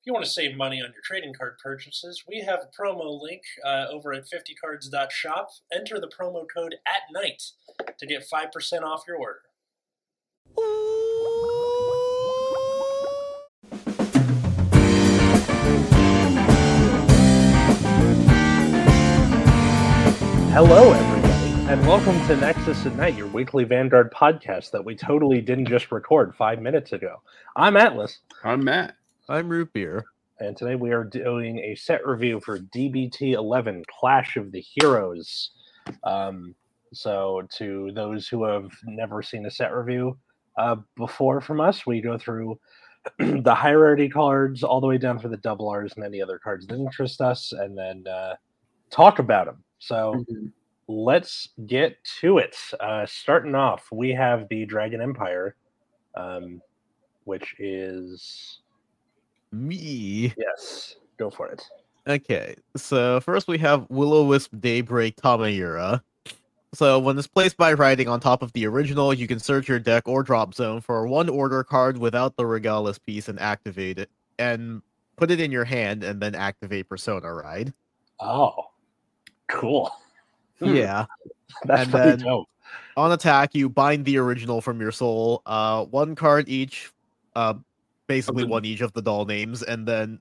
If you want to save money on your trading card purchases, we have a promo link uh, over at 50cards.shop. Enter the promo code at night to get 5% off your order. Hello, everybody, and welcome to Nexus at Night, your weekly Vanguard podcast that we totally didn't just record five minutes ago. I'm Atlas, I'm Matt. I'm root beer. and today we are doing a set review for DBT 11 Clash of the Heroes. Um, so, to those who have never seen a set review uh, before from us, we go through the hierarchy cards all the way down for the double R's and any other cards that interest us, and then uh, talk about them. So, let's get to it. Uh, starting off, we have the Dragon Empire, um, which is Me. yes, go for it. Okay, so first we have Willow Wisp Daybreak Tamayura. So when it's placed by writing on top of the original, you can search your deck or drop zone for one order card without the Regalis piece and activate it, and put it in your hand, and then activate Persona Ride. Oh, cool. Hmm. Yeah. That's And pretty then- dope. On attack, you bind the original from your soul, uh, one card each, uh, basically one each of the doll names, and then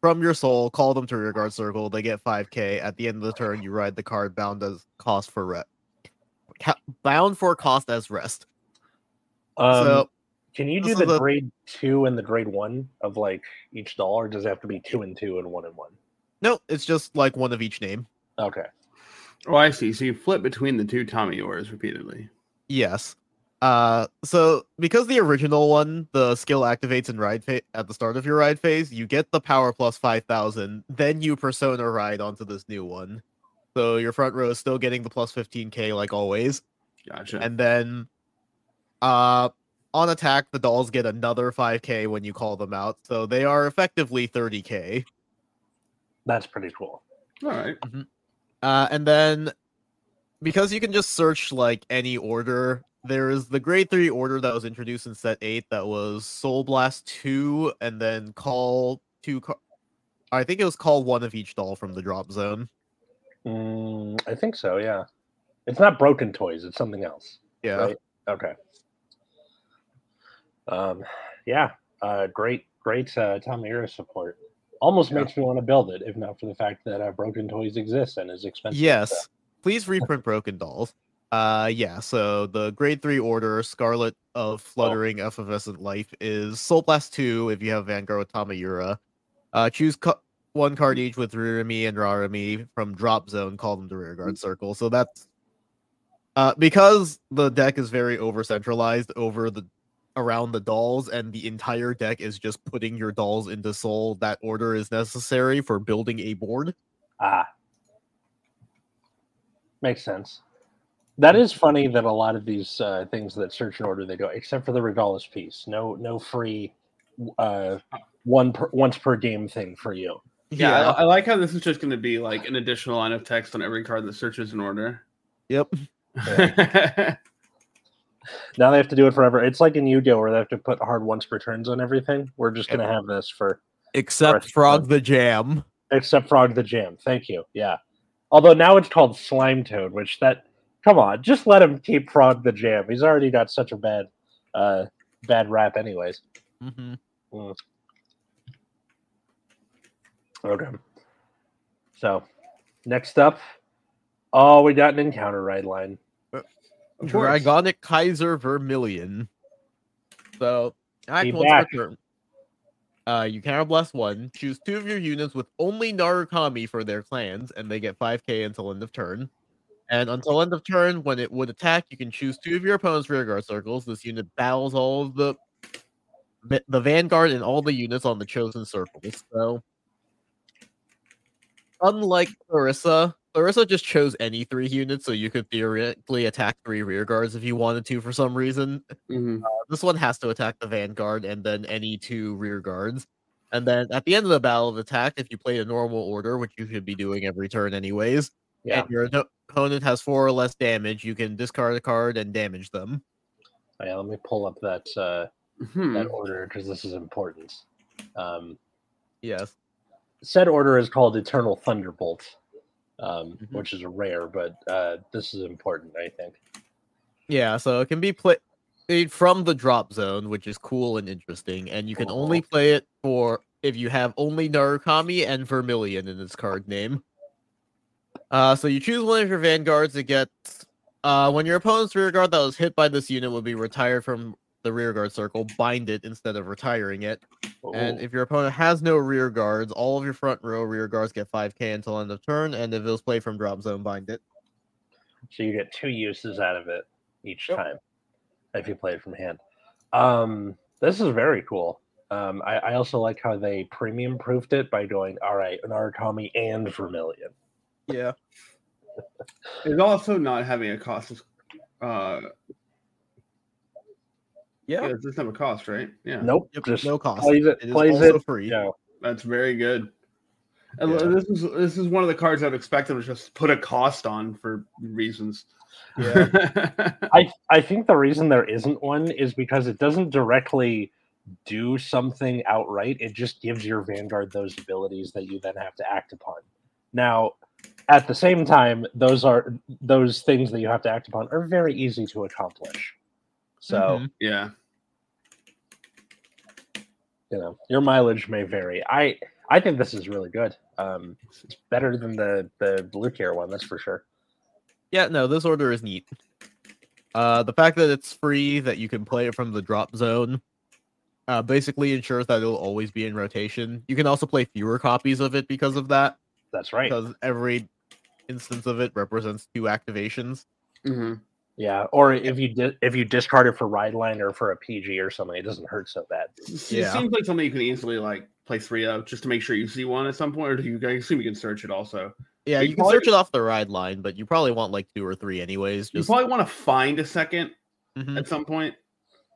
from your soul, call them to your guard circle. They get 5k. At the end of the turn, you ride the card bound as cost for rest. bound for cost as rest. Um, so can you do the is a- grade two and the grade one of like each doll, or does it have to be two and two and one and one? no, it's just like one of each name. Okay. Oh, I see. So you flip between the two Tamayuras repeatedly. Yes. Uh, so because the original one, the skill activates in ride phase at the start of your ride phase, you get the power plus five thousand. Then you persona ride onto this new one, so your front row is still getting the plus fifteen k like always. Gotcha. And then, uh, on attack, the dolls get another five k when you call them out, so they are effectively thirty k. That's pretty cool. All right. Uh, and then because you can just search like any order, there is the grade three order that was introduced in set eight that was Soul Blast two, and then call two. I think it was call one of each doll from the drop zone. Mm, I think so. Yeah. It's not broken toys. It's something else. Yeah, Right. Okay. Um. Yeah. Uh. Great. Great. Uh. Tamayura support. Almost Yeah. makes me want to build it, if not for the fact that uh, broken toys exist and is expensive. yes. Please reprint broken dolls. Uh, yeah. So the grade three order, Scarlet of Fluttering Effervescent Life, is Soul Blast two. If you have Vanguard with Tamayura, uh, choose co- one card each with Ririmi and Rarami from drop zone. Call them to rear guard circle. So that's uh because the deck is very over centralized over the around the dolls, and the entire deck is just putting your dolls into soul. That order is necessary for building a board. Ah, makes sense. That is funny that a lot of these uh, things that search and order they go, except for the Regalis piece. No, no free, uh, one per, once per game thing for you. Yeah, I, I like how this is just going to be like an additional line of text on every card that searches in order. Yep. Now they have to do it forever. It's like in Yu-Gi-Oh where they have to put hard once per turns on everything. We're just gonna have this for Except Alright, Frog the Jam. except Frog the Jam. Thank you. Yeah. Although now it's called Slime Toad, which that come on, just let him keep Frog the Jam. He's already got such a bad, uh, bad rap, anyways. Mm-hmm. Mm. Okay. So, next up, oh, we got an encounter ride line. Of course. Dragonic Kaiser Vermilion. So, act Be once turn. Uh, you can bless one. Choose two of your units with only Narukami for their clans, and they get 5k until end of turn. And until end of turn, when it would attack, you can choose two of your opponent's rearguard circles. This unit battles all of the the- vanguard and all the units on the chosen circles. So, unlike Clarissa, Clarissa just chose any three units, so you could theoretically attack three rearguards if you wanted to for some reason. Mhm. This one has to attack the vanguard and then any two rear guards. And then at the end of the battle of attack, if you play a normal order, which you should be doing every turn anyways, Yeah. and your opponent has four or less damage, you can discard a card and damage them. Oh, yeah, let me pull up that uh, Hmm. that order because this is important. Um, Yes. Said order is called Eternal Thunderbolt, um, Mhm. which is rare, but uh, this is important, I think. Yeah, so it can be played from the drop zone, which is cool and interesting, and you can only play it for if you have only Narukami and Vermilion in its card name. Uh, so you choose one of your vanguards to get. Uh, when your opponent's rear guard that was hit by this unit will be retired from the rear guard circle, bind it instead of retiring it. And if your opponent has no rear guards, all of your front row rear guards get 5k until end of turn, and if it was played from drop zone, bind it. So you get two uses out of it each Yep. time if you play it from hand. Um, this is very cool. Um, I, I also like how they premium proofed it by going, all right, Narukami and Vermilion. Yeah. It's also not having a cost. of- Uh, yeah, it doesn't have a cost, right? Yeah, Nope, Yep, just no cost. plays it, It is plays also it. free. Yeah, that's very good. And Yeah. This is this is one of the cards I'd expect them to just put a cost on for reasons. Yeah. I I think the reason there isn't one is because it doesn't directly do something outright. It just gives your Vanguard those abilities that you then have to act upon. Now, at the same time, those are those things that you have to act upon are very easy to accomplish. So Mhm. yeah, you know your mileage may vary. I I think this is really good. Um, it's better than the the blue care one, that's for sure. Yeah, no, this order is neat. Uh, the fact that it's free, that you can play it from the drop zone, uh, basically ensures that it'll always be in rotation. You can also play fewer copies of it because of that, That's right. because every instance of it represents two activations. hmm Yeah, or if you di- if you discard it for ride line or for a PG or something, it doesn't hurt so bad. it seems like something you can easily like play three of just to make sure you see one at some point, or do you? I assume you can search it also. Yeah, You you can probably- search it off the ride line, but you probably want like two or three anyways. You probably want to find a second Mhm. at some point.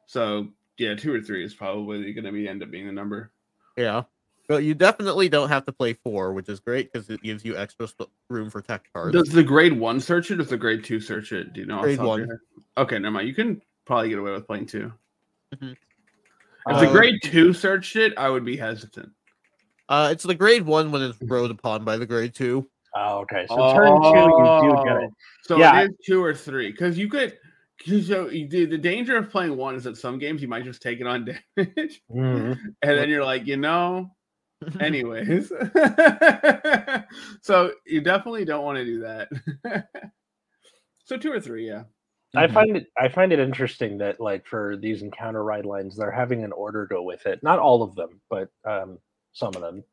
So yeah, two or three is probably going to be end up being the number. yeah. But you definitely don't have to play four, which is great because it gives you extra room for tech cards. Does the grade one search it? Does the grade two search it? Do you know? Grade one. Okay, never mind. You can probably get away with playing two. Mhm. If the Uh, grade two searched it, I would be hesitant. Uh, it's the grade one when it's rode upon by the grade two. Oh, okay. So turn two, you do get it. Oh, So Yeah. it is two or three because you could. 'cause So you do, the danger of playing one is that some games you might just take it on damage, Mhm. and then you're like, you know, anyways. so you definitely don't want to do that. so two or three, yeah. I Mhm. find it I find it interesting that like for these encounter ride lines, they're having an order go with it. Not all of them, but um, some of them.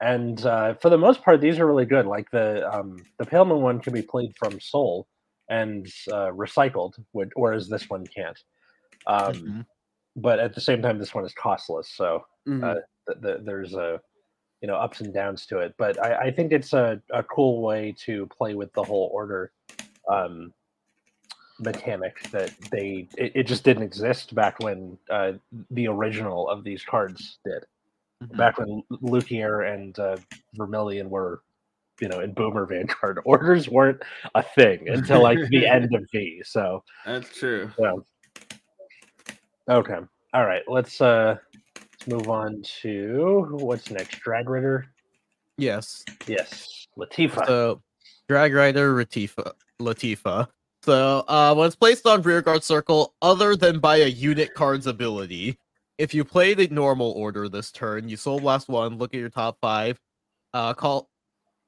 And uh, for the most part, these are really good. Like the um, the Pale Moon one can be played from Soul and uh, recycled, whereas this one can't. Um, Mhm. But at the same time, this one is costless, so Mhm. uh, th- th- there's a you know ups and downs to it but i, I think it's a, a cool way to play with the whole order um, mechanic that they it, it just didn't exist back when uh, the original of these cards did Mhm. back when lucier and uh, vermilion were you know in boomer vanguard orders weren't a thing until like the end of v so That's true. Okay all right let's uh let's move on to what's next dragritter Yes. Yes, Latifa. So, Drag Rider Latifa. Latifa. So, uh, when it's placed on rearguard circle, other than by a unit card's ability, if you play the normal order this turn, you soul blast one, look at your top five, uh, call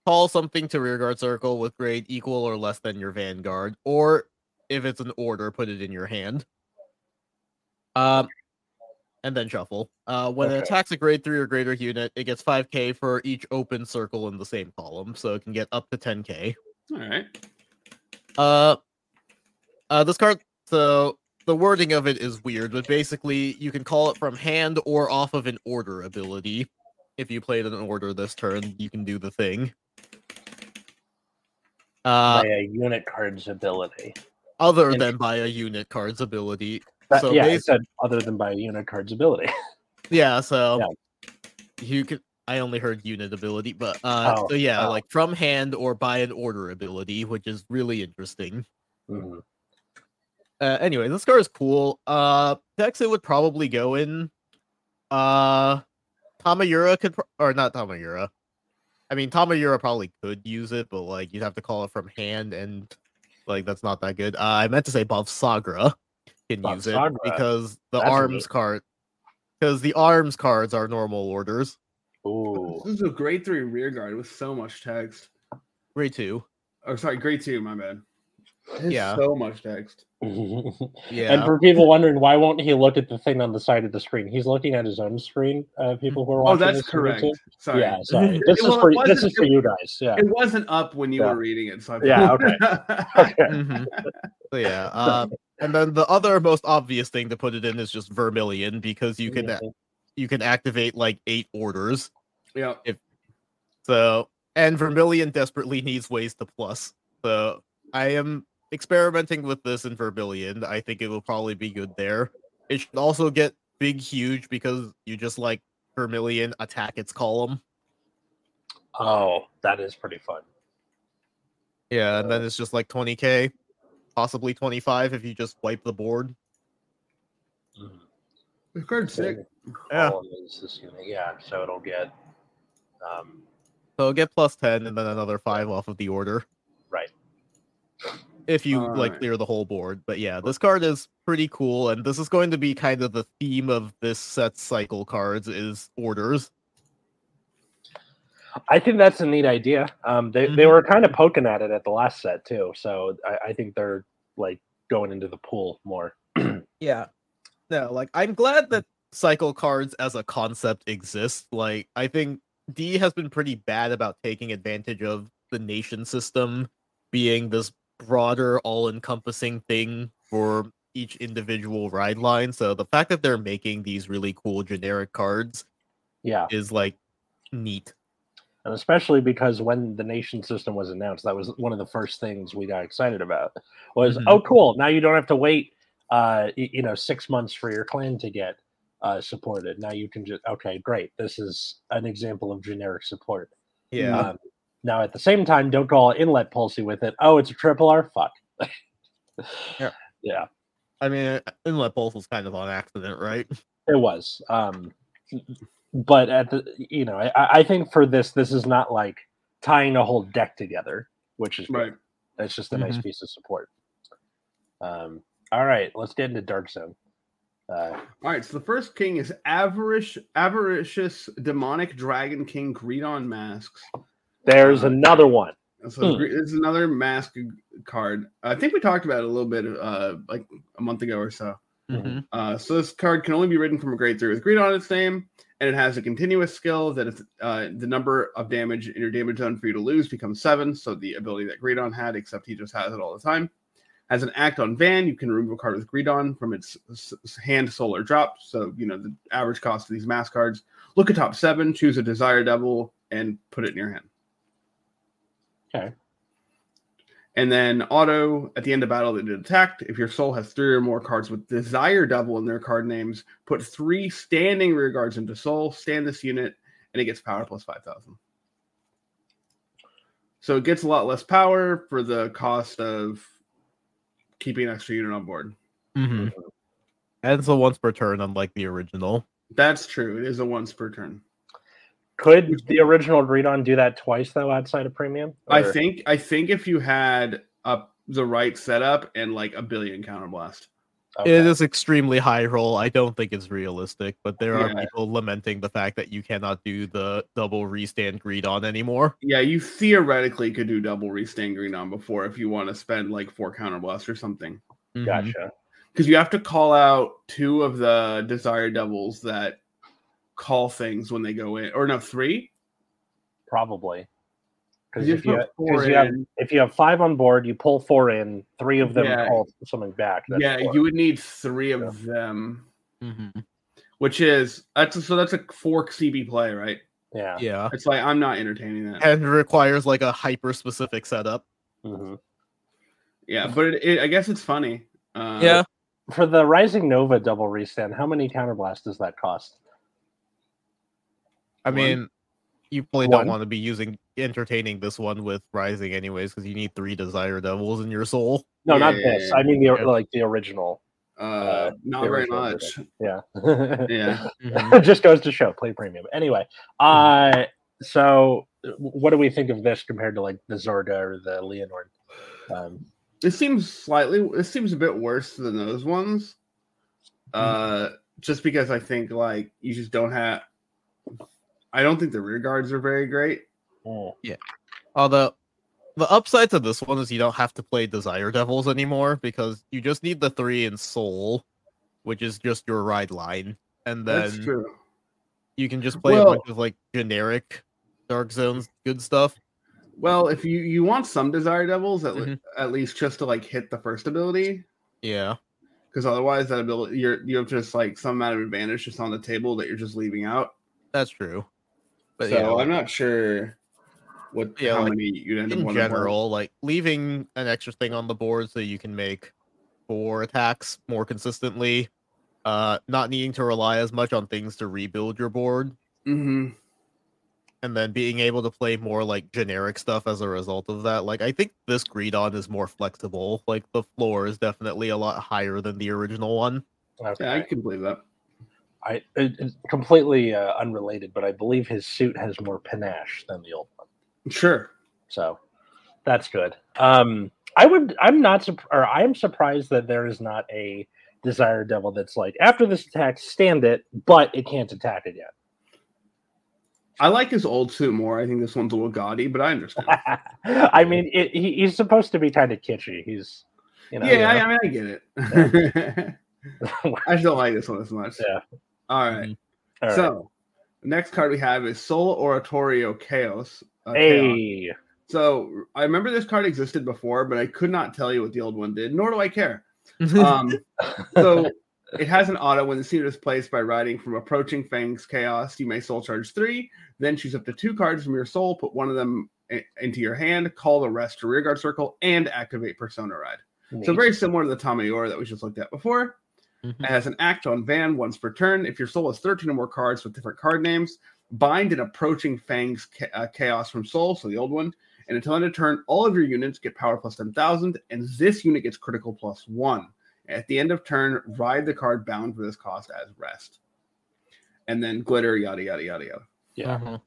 call something to rearguard circle with grade equal or less than your vanguard, or if it's an order, put it in your hand. Um, and then shuffle. Uh, when it attacks a grade three or greater unit, it gets 5k for each open circle in the same column, so it can get up to 10k. All right. Uh, uh, this card. So the wording of it is weird, but basically you can call it from hand or off of an order ability. If you played an order this turn, you can do the thing. Uh, by a unit card's ability. other and- than by a unit card's ability. So yeah, said other than by unit card's ability. Yeah, so you could. I only heard unit ability, but uh, Oh, so yeah, oh. like from hand or by an order ability, which is really interesting. Mhm. Uh, anyway, this card is cool. Uh, decks it would probably go in. Uh, Tamayura could, pro- or not Tamayura. I mean, Tamayura probably could use it, but like you'd have to call it from hand, and like that's not that good. Uh, I meant to say Bavsargra can use it Bavsargra. because the That's arms neat. card, because the arms cards are normal orders. Ooh. This is a grade three rear guard with so much text. Grade two. Oh, sorry, grade two. My bad. It's Yeah. so much text. Yeah. And for people wondering why won't he look at the thing on the side of the screen? He's looking at his own screen. Uh, people who are watching. Oh, that's this correct. YouTube. Sorry. Yeah, sorry. This is Well, for this is for you guys. Yeah. It wasn't up when you Yeah. were reading it, so I Yeah, okay. Okay. Mhm. So yeah. Uh, and then the other most obvious thing to put it in is just Vermilion because you can Mhm. you can activate like eight orders. yeah. If So and Vermilion desperately needs ways to plus. So I am experimenting with this in Vermilion. I think it will probably be good there. It should also get big huge because you just like Vermilion attack its column. Oh, that is pretty fun. Yeah, and then it's just like 20k, possibly 25 if you just wipe the board. Mhm. The card's sick. Yeah. Column is this unit. Yeah, so it'll get um So get plus 10 and then another 5 off of the order. Right. If you like Alright. clear the whole board. But yeah, this card is pretty cool and this is going to be kind of the theme of this set cycle cards is orders. I think that's a neat idea. Um, they they Mhm. were kind of poking at it at the last set too, so I, I think they're like going into the pool more. Yeah. No, like I'm glad that cycle cards as a concept exist. Like I think D has been pretty bad about taking advantage of the nation system being this broader, all-encompassing thing for each individual ride line. So the fact that they're making these really cool generic cards Yeah, is like neat. And especially because when the nation system was announced, that was one of the first things we got excited about. Was Mhm. oh cool, now you don't have to wait, uh, you know, six months for your clan to get uh, supported. Now you can just okay, great. This is an example of generic support. Yeah. Um, now at the same time, don't call inlet pulsy with it. Oh, it's a triple R. Fuck. Yeah. yeah. I mean, Inlet Pulse was kind of on accident, right? It was. Um, but at the you know, I, I think for this, this is not like tying a whole deck together, which is good. Right. It's just a nice piece of support. Um, all right, let's get into Dark Zone. Uh, All right, so the first king is avarice, avaricious demonic dragon king Greedon masks. there's Uh, another one. So Hmm. gre- this is another mask card. I think we talked about it a little bit, uh, like a month ago or so. Mhm. Uh, so this card can only be written from a grade three with Greedon its name, and it has a continuous skill that if uh, the number of damage in your damage zone for you to lose becomes seven. So the ability that Greedon had, except he just has it all the time. Has an act on Van, you can remove a card with Greedon from its hand, soul, or drop. So you know the average cost of these mass cards. Look at top seven, choose a Desire Devil, and put it in your hand. Okay. And then auto at the end of battle that it attacked. If your soul has three or more cards with Desire Devil in their card names, put three standing rear guards into soul, stand this unit, and it gets power plus 5,000. So it gets a lot less power for the cost of keeping an extra unit on board. Mhm. And it's a once per turn, unlike the original. That's true. It is a once per turn. Could the original Greedon do that twice though outside of premium? I think I think if you had up the right setup and like a billion counterblast. Okay. It is extremely high roll. I don't think it's realistic, but there are Yeah. people lamenting the fact that you cannot do the double restand Greedon anymore. Yeah, you theoretically could do double restand Greedon before if you want to spend like four counterblast or something. Mhm. Gotcha. Because you have to call out two of the desire devils that call things when they go in, or no, three. Probably. Because if you, put you have if you have five on board, you pull four in, three of them Yeah. call something back. That's yeah, four. you would need three of them, Mhm. which is that's so that's a four CB play, right? yeah. Yeah. It's like I'm not entertaining that. And requires like a hyper specific setup. Mhm. Yeah, but it, it, I guess it's funny. Uh, Yeah. For the Rising Nova double restand, how many counterblast does that cost? I One. mean, you probably One. don't want to be using entertaining this one with rising anyways, because you need three desire devils in your soul. No, not Yeah. this. I mean the Yeah. like the original. Uh, Uh, not very showing much. Yeah. Yeah. Mhm. it just goes to show play premium. Anyway, uh, so what do we think of this compared to like the Zorda or the Leonord? Um, It seems slightly. It seems a bit worse than those ones. Uh, just because I think like you just don't have. I don't think the rear guards are very great. Oh. Yeah. Although the upside to this one is you don't have to play Desire Devils anymore because you just need the three in Soul, which is just your ride line, and That's then true. you can just play Well- a bunch of like generic Dark Zones good stuff. Well, if you you want some Desire Devils at, le- Mhm. at least just to like hit the first ability, Yeah. because otherwise that ability you're you have just like some amount of advantage just on the table that you're just leaving out. That's true. But so yeah, I'm not sure what Yeah, how like, many you'd end up in wanting to play. general, like leaving an extra thing on the board so you can make four attacks more consistently, uh, not needing to rely as much on things to rebuild your board, hmm and then being able to play more like generic stuff as a result of that. Like I think this Greedon is more flexible. Like the floor is definitely a lot higher than the original one. okay. Yeah, I can believe that. I it, it's completely uh, unrelated, but I believe his suit has more panache than the old one. Sure. So that's good. Um, I would. I'm not. Or I am surprised that there is not a Desire Devil that's like after this attack, stand it, but it can't attack again. I like his old suit more. I think this one's a little gaudy, but I understand. I mean, it, he, he's supposed to be kind of kitschy. He's, you know, yeah, I, I mean, I get it. I just don't like this one as much. Yeah. All right. Mhm. All right. So, the next card we have is Soul Oratorio Chaos. uh, Chaos. hey, So, I remember this card existed before, but I could not tell you what the old one did, nor do I care. Um, so, it has an auto when the scene is placed by riding from approaching Fang's Chaos. You may soul charge three, then choose up to two cards from your soul, put one of them i- into your hand, call the rest to rearguard circle, and activate Persona Ride. So very similar to the Tamayura that we just looked at before. Mhm. It has an act on Van once per turn. If your soul has 13 or more cards with different card names, bind an approaching Fang's cha- uh, Chaos from Soul, so the old one. And until end of turn, all of your units get power plus 10,000, and this unit gets critical plus one. At the end of turn, ride the card bound for this cost as rest. And then glitter, yada, yada, yada, yada. yeah, Mhm.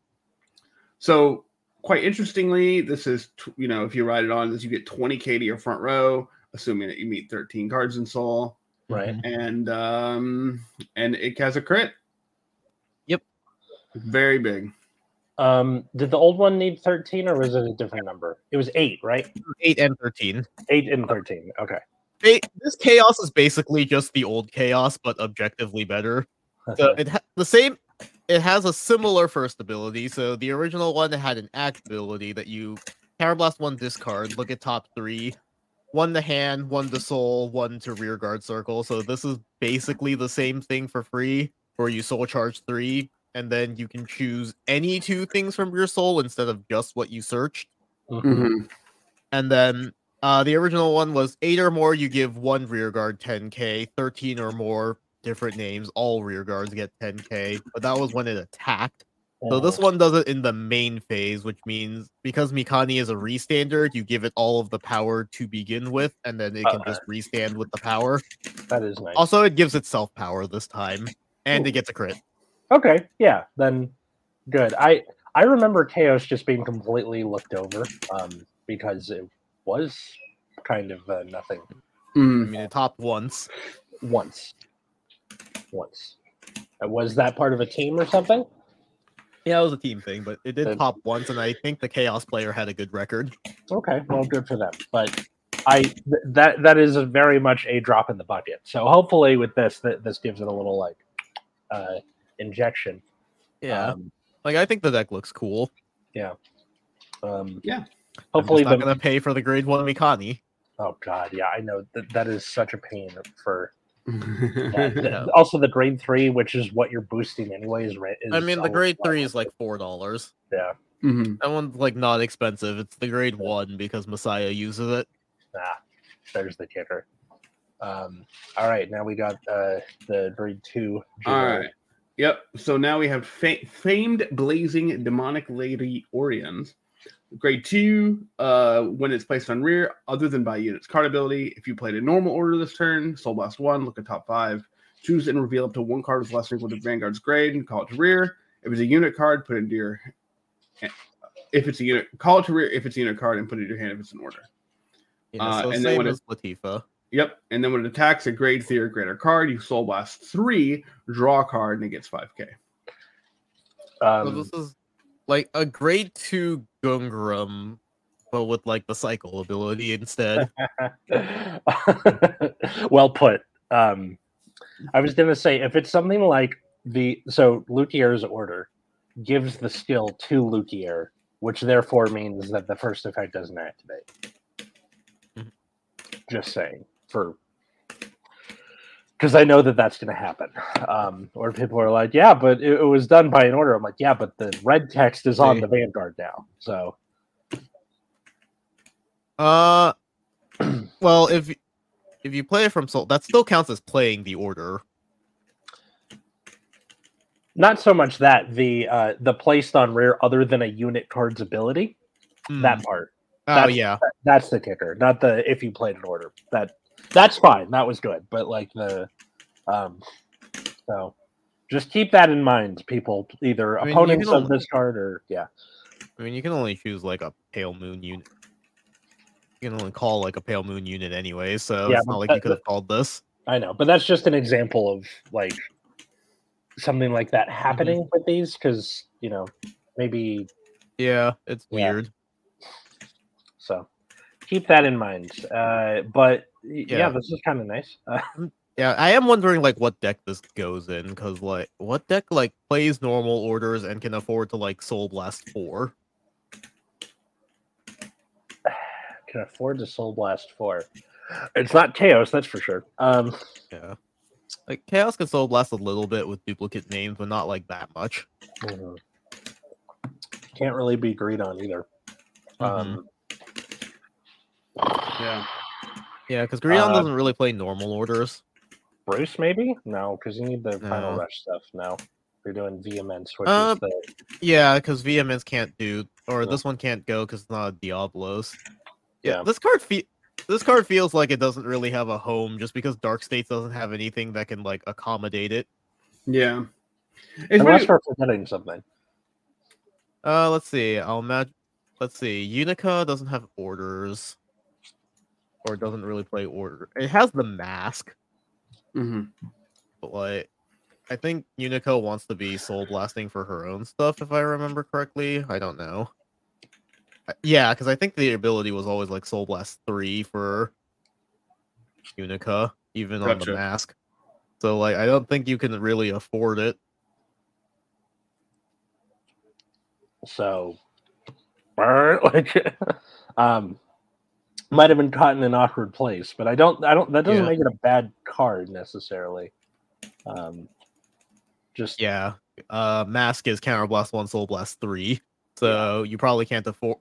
So quite interestingly, this is t- you know if you ride it on this, you get 20k to your front row, assuming that you meet 13 cards in Soul, right. and um and it has a crit. Yep. Very big. Um, did the old one need 13 or was it a different number? It was eight, right? Eight and thirteen. Eight and 13. Okay. They, this chaos is basically just the old chaos, but objectively better. So it ha- the same. It has a similar first ability. So the original one had an act ability that you Power Blast one discard. Look at top three. One to hand, one to soul, one to rear guard circle. So this is basically the same thing for free, where you soul charge three, and then you can choose any two things from your soul instead of just what you searched. Mhm. And then uh, the original one was eight or more, you give one rear guard 10k, 13 or more different names, all rear guards get 10k. But that was when it attacked. So this one does it in the main phase, which means because Mikani is a restandard, you give it all of the power to begin with, and then it can Okay. just restand with the power. that is nice. Also, it gives itself power this time, and Ooh. it gets a crit. Okay, yeah, then good. I I remember Chaos just being completely looked over um, because it was kind of uh, nothing I Mhm. mean, it topped once. once. Once. Was that part of a team or something? Yeah, it was a team thing, but it did Then- top once, and I think the Chaos player had a good record. Okay, well, good for them. But I th- that that is a very much a drop in the bucket. So hopefully, with this, th- this gives it a little like uh, injection. Um, like I think the deck looks cool. Yeah, um, Yeah. Hopefully, I'm just the, not gonna pay for the grade one Mikani. oh god, yeah, I know that that is such a pain for. That. Yeah. Also, the grade three, which is what you're boosting anyway, is, is I mean, the grade three is like four dollars. Yeah, Mhm. That one's like not expensive. It's the grade one because Messiah uses it. nah, there's the kicker. Um, all right, now we got uh, the grade two. All Jiro. Yep. So now we have fa- famed blazing demonic lady Orions. Grade two, uh, when it's placed on rear, other than by unit's card ability, if you played a normal order this turn, Soul Blast one, look at top five, choose and reveal up to one card with less than equal to Vanguard's grade and call it to rear. If it's a unit card, put it into your. If it's a unit, call it to rear. If it's a unit card, and put it in your hand if it's an order. Yeah, Uh, so and then when as Latifa. Yep. And then when it attacks a grade three or greater card, you Soul Blast three, draw a card, and it gets five K. So Um, this is like a grade two Gungram, but with like the cycle ability instead. well put. Um, I was gonna say if it's something like the so Lukier's order gives the skill to Lukier, which therefore means that the first effect doesn't activate. Mhm. Just saying for because I know that that's going to happen. Um, or people are like, "Yeah, but it, it was done by an order." I'm like, "Yeah, but the red text is on the Vanguard now." So Uh, well, if if you play it from Soul, that still counts as playing the order. not so much that the uh, the placed on rare other than a unit card's ability. Hmm. That part. oh that's- yeah, That's the kicker, not the if you played an order. That that's fine. That was good, but like the um, so just keep that in mind, people. Either I mean, opponents of only- this card or yeah, I mean you can only choose like a Pale Moon unit. You can only call like a Pale Moon unit anyway, so Yeah, it's not like that- you could have called this. I know, but that's just an example of like something like that happening with these because you know maybe Yeah, it's Yeah. weird. so keep that in mind. Uh, but yeah, Yeah. this is kind of nice. Uh, Yeah, I am wondering like what deck this goes in because like what deck like plays normal orders and can afford to like Soul Blast four. can afford to Soul Blast four. It's not Chaos, that's for sure. Um, Yeah, like Chaos can Soul Blast a little bit with duplicate names, but not like that much. mhm. Can't really be agreed on either. Um, Yeah. Yeah, because Greedon Uh, doesn't really play normal orders. Bruce, maybe? No, because you need the final rush stuff now. You're doing vehemence, which Uh, is Yeah, because VMNs can't do, or Yeah. this one can't go because it's not a Diablos. Yeah, Yeah. this card fe- this card feels like it doesn't really have a home just because Dark States doesn't have anything that can like accommodate it. Yeah. It's unless we're forgetting something. Uh, let's see. I'll imagine. Let's see. Unica doesn't have orders, or doesn't really play order. It has the mask, Mhm. but like, I think Unico wants to be soul blasting for her own stuff, if I remember correctly. I don't know. Yeah, because I think the ability was always like Soul Blast three for Unica, even on the mask. So like, I don't think you can really afford it. So, like, um, might have been caught in an awkward place, but I don't. I don't. That doesn't Yeah. make it a bad card necessarily. Um, just Yeah. Uh mask is counter blast one, soul blast three. So you probably can't afford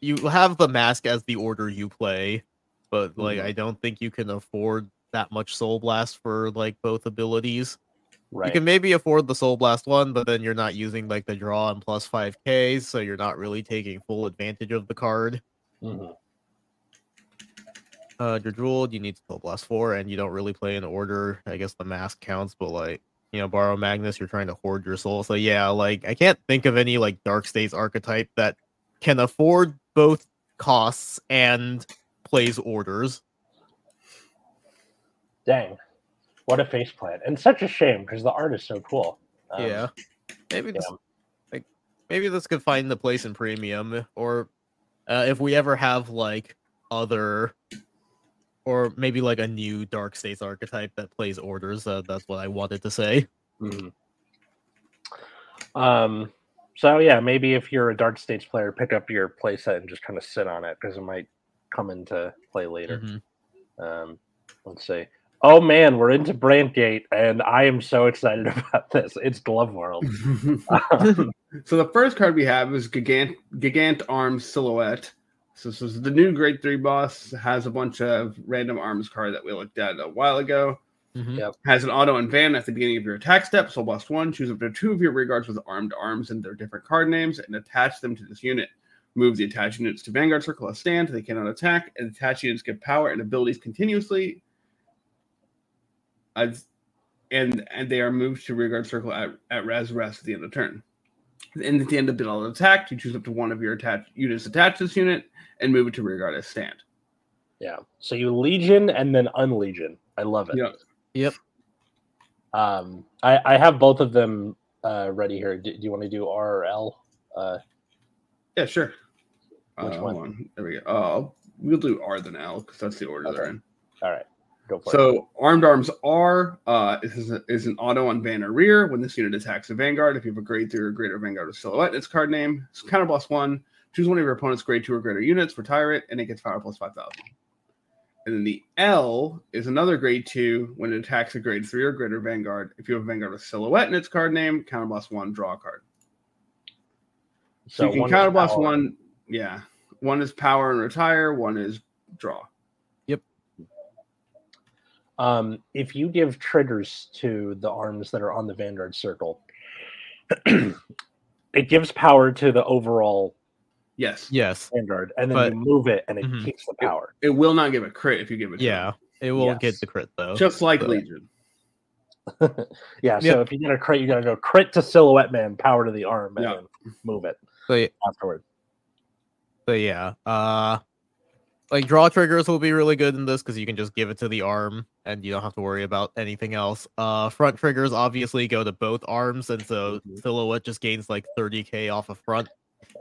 you have the mask as the order you play, but like Mhm. I don't think you can afford that much soul blast for like both abilities. right. You can maybe afford the soul blast one, but then you're not using like the draw and plus 5k, so you're not really taking full advantage of the card. Mhm. Uh you're jeweled, you need soul blast four, and you don't really play in order. I guess the mask counts, but like you know, borrow Magnus, you're trying to hoard your soul. So yeah, like I can't think of any like Dark States archetype that can afford both costs and plays orders. Dang, what a faceplant, and such a shame because the art is so cool. Um, yeah. Maybe this yeah. like maybe this could find the place in premium or uh, if we ever have like other or maybe like a new Dark States archetype that plays orders. Uh, that's what I wanted to say. Mhm. Um. So yeah, maybe if you're a Dark States player, pick up your playset and just kind of sit on it because it might come into play later. Mhm. Um, let's see. Oh man, we're into Brandgate, and I am so excited about this. It's Glove World. Um, so the first card we have is Gigant Gigant Arms Silhouette. So this is the new Grade Three boss. Has a bunch of random arms card that we looked at a while ago. Mhm. Yep. Has an auto and van at the beginning of your attack step. Soul Blast one. Choose up to two of your rear guards with armed arms and their different card names, and attach them to this unit. Move the attached units to Vanguard Circle as stand. They cannot attack, and attached units get power and abilities continuously. As, and and they are moved to Rearguard Circle at, at Raz Rest at the end of turn. And at the end of battle attack, you choose up to one of your attached units attached to this unit and move it to Rearguard as stand. Yeah. So you legion and then unlegion. I love it. Yeah. Yep. Um, I, I have both of them uh, ready here. Do, do you want to do R or L? Uh, Yeah, sure. Which uh, one? on. There we go. Uh, we'll do R then L because that's the order they're in. all right, go for it. So armed arms R uh, is, is an auto on banner rear when this unit attacks a vanguard. If you have a grade three or greater vanguard with silhouette in its card name, counter plus one. Choose one of your opponent's grade two or greater units, retire it, and it gets power plus five thousand. And then the L is another grade two when it attacks a grade three or greater vanguard. If you have a vanguard with silhouette in its card name, counter plus one, draw a card. So, you can counter plus one. Yeah, one is power and retire. One is draw. Um, if you give triggers to the arms that are on the Vanguard circle, it gives power to the overall Yes. Yes. Vanguard, and then But- you move it, and it Mhm. keeps the power. It will not give a crit if you give it. Yeah. It will Yes. get the crit though. Just like So- Legion. yeah. So if you get a crit, you gotta go crit to Silhouette Man, power to the arm, and Yeah. then move it So, y- afterward. so yeah. Uh like draw triggers will be really good in this because you can just give it to the arm and you don't have to worry about anything else. Uh front triggers obviously go to both arms, and so Mhm. silhouette just gains like 30k off of front.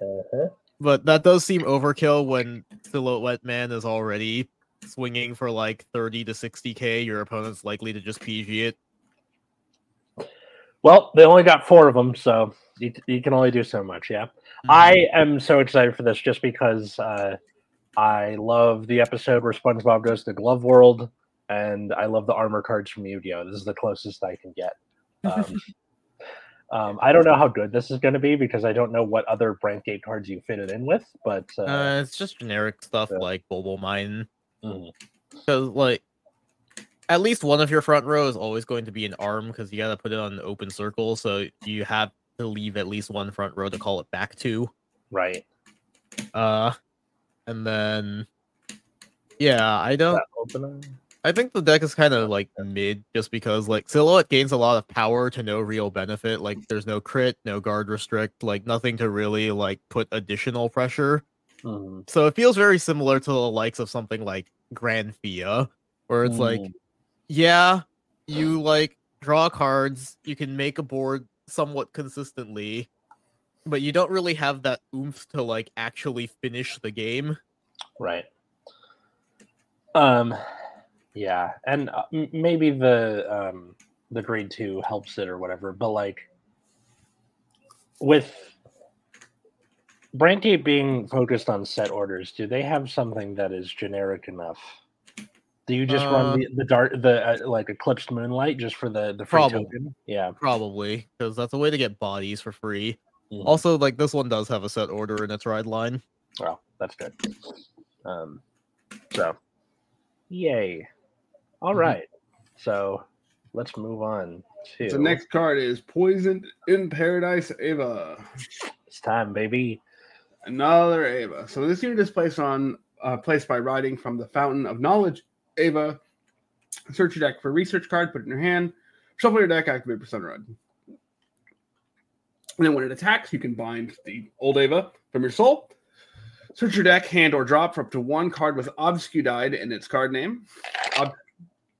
Uh-huh. But that does seem overkill when Silhouette Man is already swinging for like 30 to 60k. Your opponent's likely to just PG it. Well, they only got four of them, so you, you can only do so much. Yeah. I am so excited for this just because uh, I love the episode where SpongeBob goes to Glove World, and I love the armor cards from Yu-Gi-Oh. This is the closest I can get. Um, um, I don't know how good this is going to be because I don't know what other brand gate cards you fit it in with, but uh, Uh, it's just generic stuff yeah. like Bulbul Mine. Because, like, at least one of your front row is always going to be an arm because you got to put it on an open circle. So you have to leave at least one front row to call it back to. right. Uh, and then, yeah, I don't. I think the deck is kind of like mid just because like silhouette gains a lot of power to no real benefit. Like there's no crit, no guard restrict, like nothing to really like put additional pressure. Mhm. So it feels very similar to the likes of something like Grand Fia, where it's like, Mm. yeah, you like draw cards, you can make a board somewhat consistently, but you don't really have that oomph to like actually finish the game. Right. Um, yeah, and uh, m- maybe the um the grade two helps it or whatever, but like with Brandgate being focused on set orders, do they have something that is generic enough? Do you just Uh, run the the dart the uh, like eclipsed moonlight just for the the free Probably. token? Yeah. Probably, because that's a way to get bodies for free. Mhm. Also, like this one does have a set order in its ride line. Well, that's good. Um, so, yay! All Mhm. right, so let's move on to The next card is Poisoned in Paradise Ava. It's time, baby. Another Ava. So this unit is placed on uh, placed by riding from the Fountain of Knowledge Ava. Search your deck for research card, put it in your hand, shuffle your deck, activate Persona Ride. And then when it attacks, you can bind the old Ava from your soul. Search your deck, hand or drop for up to one card with Obscudide in its card name. Ob-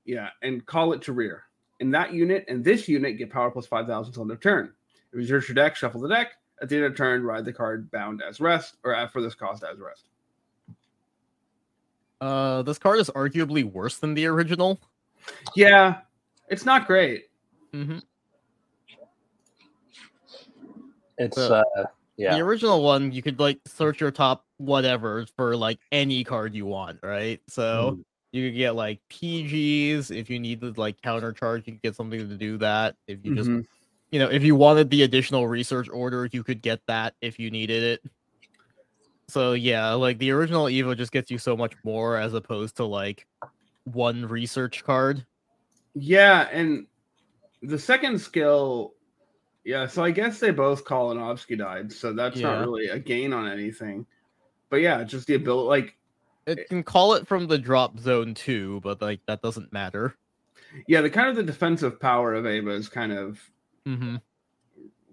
yeah, and call it to rear. And that unit and this unit, get power plus 5,000 until end of turn. If you search your deck, shuffle the deck. At the end of turn, ride the card bound as rest, or at for this cost as rest. Uh, this card is arguably worse than the original. Yeah, it's not great. Mm-hmm. It's So, uh, yeah, The original one, you could like search your top whatever for like any card you want, right? So Mhm. you could get like PGs if you needed like counter charge, you could get something to do that. If you just Mhm. you know, if you wanted the additional research order, you could get that if you needed it. So yeah, like the original Evo just gets you so much more as opposed to like one research card. Yeah, and the second skill, yeah. So I guess they both call an Obscudide, so that's Yeah. not really a gain on anything. but yeah, just the ability. Like, It can call it from the drop zone too, but like that doesn't matter. yeah, the kind of the defensive power of Ava is kind of Mm-hmm.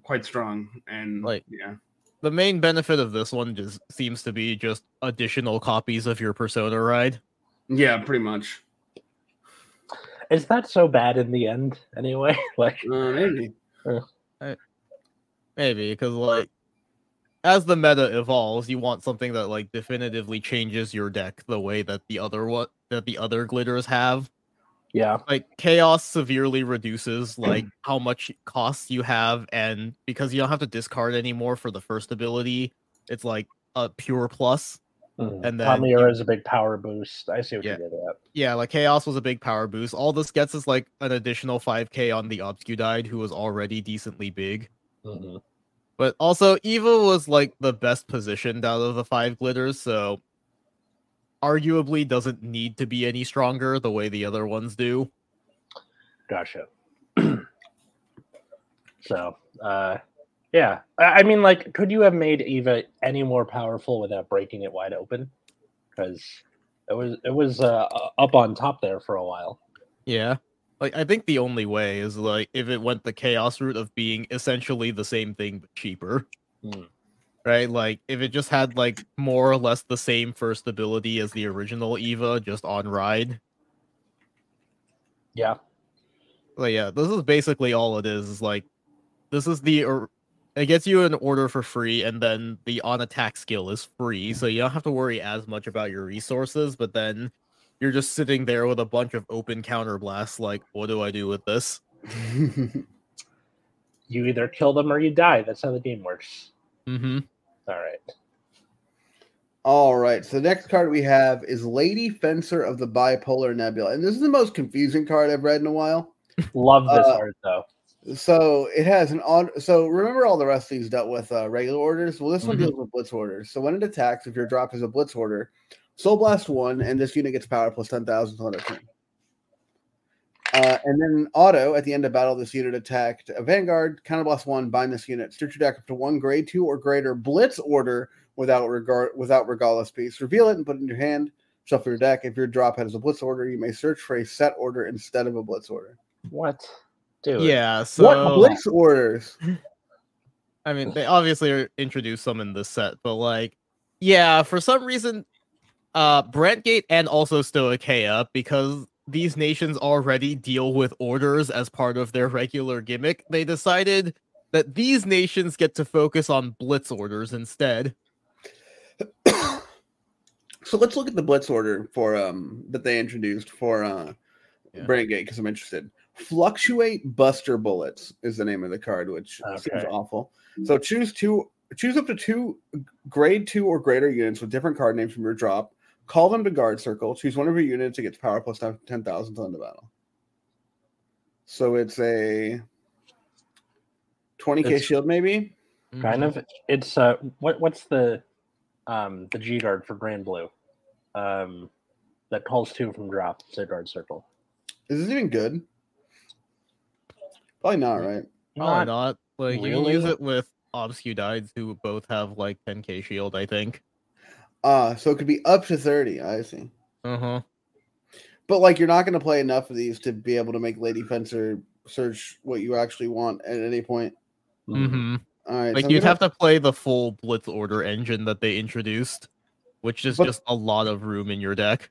quite strong, and Like- yeah, The main benefit of this one just seems to be just additional copies of your persona ride. yeah, pretty much. Is that so bad in the end? Anyway, like Uh, maybe. Eh, maybe because like as the meta evolves, you want something that like definitively changes your deck the way that the other what that the other glitters have. yeah, Like chaos severely reduces like how much costs you have, and because you don't have to discard anymore for the first ability, it's like a pure plus. Mhm. And then Tamira you- is a big power boost. I see what Yeah. you did at. Yeah, like chaos was a big power boost. All this gets is like an additional 5k on the Obscudide, who was already decently big. Mhm. But also, Eva was like the best positioned out of the five glitters, so arguably doesn't need to be any stronger the way the other ones do. Gotcha. so, uh, yeah, I, mean, like, could you have made Eva any more powerful without breaking it wide open? Because it was it was uh, up on top there for a while. Yeah. Like I think the only way is like if it went the chaos route of being essentially the same thing but cheaper. Hmm. Right? Like if it just had like more or less the same first ability as the original Eva just on ride. Yeah, But yeah, this is basically all it is. is like this is the it gets you an order for free, and then the on attack skill is free, so you don't have to worry as much about your resources. But then you're just sitting there with a bunch of open counter blasts. Like, what do I do with this? you either kill them or you die. That's how the game works. Mm-hmm. All right. All right. So the next card we have is Lady Fencer of the Bipolar Nebula, and this is the most confusing card I've read in a while. Love this Uh, art though. So it has an on. So remember, all the rest of these dealt with uh, regular orders. Well, this one Mhm. deals with blitz orders. So when it attacks, if your drop is a blitz order, Soul Blast one, and this unit gets power plus ten thousand on turn. Uh, and then auto at the end of battle, this unit attacked a Vanguard, counter blast one, bind this unit, start your deck up to one grade two or greater blitz order without regard without regardless piece. Reveal it and put it in your hand. Shuffle your deck. If your drop has a blitz order, you may search for a set order instead of a blitz order. What, dude? Yeah. So what blitz orders? I mean, they obviously introduced some in this set, but like, yeah, for some reason, uh, Brandt Gate and also Stoicheia, because these nations already deal with orders as part of their regular gimmick, they decided that these nations get to focus on blitz orders instead. so let's look at the blitz order for um that they introduced for uh Yeah. Brandt Gate because I'm interested. Fluctuate Buster Bullets is the name of the card, which seems awful. So choose two choose up to two grade two or greater units with different card names from your drop. Call them to guard circle. Choose one of your units to get power plus ten thousand on the battle. So it's a 20k It's- shield, maybe. kind of. It's uh, what what's the um the G guard for Granblue, um, that calls two from drop to guard circle. Is this even good? Probably not, right? Probably not. Like you can use it with Obscudides, who both have like 10k shield, I think. Uh, so it could be up to 30. I see. Uh huh. But like you're not going to play enough of these to be able to make Lady Fencer search what you actually want at any point. Mm-hmm. All right. Like so you'd gonna- have to play the full Blitz Order engine that they introduced, which is But- just a lot of room in your deck.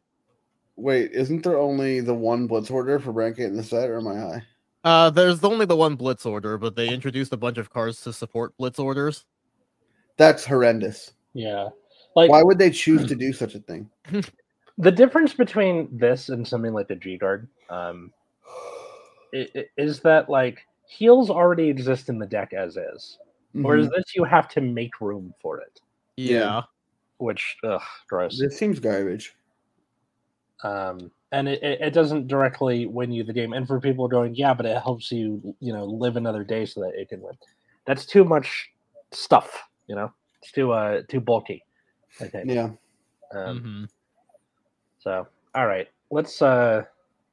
wait. Isn't there only the one Blitz order for Brandt Gate in the set, or am I high? Uh, there's only the one Blitz Order, but they introduced a bunch of cards to support Blitz Orders. That's horrendous. Yeah, like Why would they choose to do such a thing? the difference between this and something like the G guard, um, i- i- is that like heals already exist in the deck as is, whereas Mhm. this you have to make room for it, Yeah. Yeah. which ugh, gross. This seems garbage. um, and it, it, it doesn't directly win you the game. And for people going, yeah, but it helps you, you know, live another day so that it can win. That's too much stuff, you know. It's too uh too bulky. I think. Yeah. Um, Mhm. So, all right, let's uh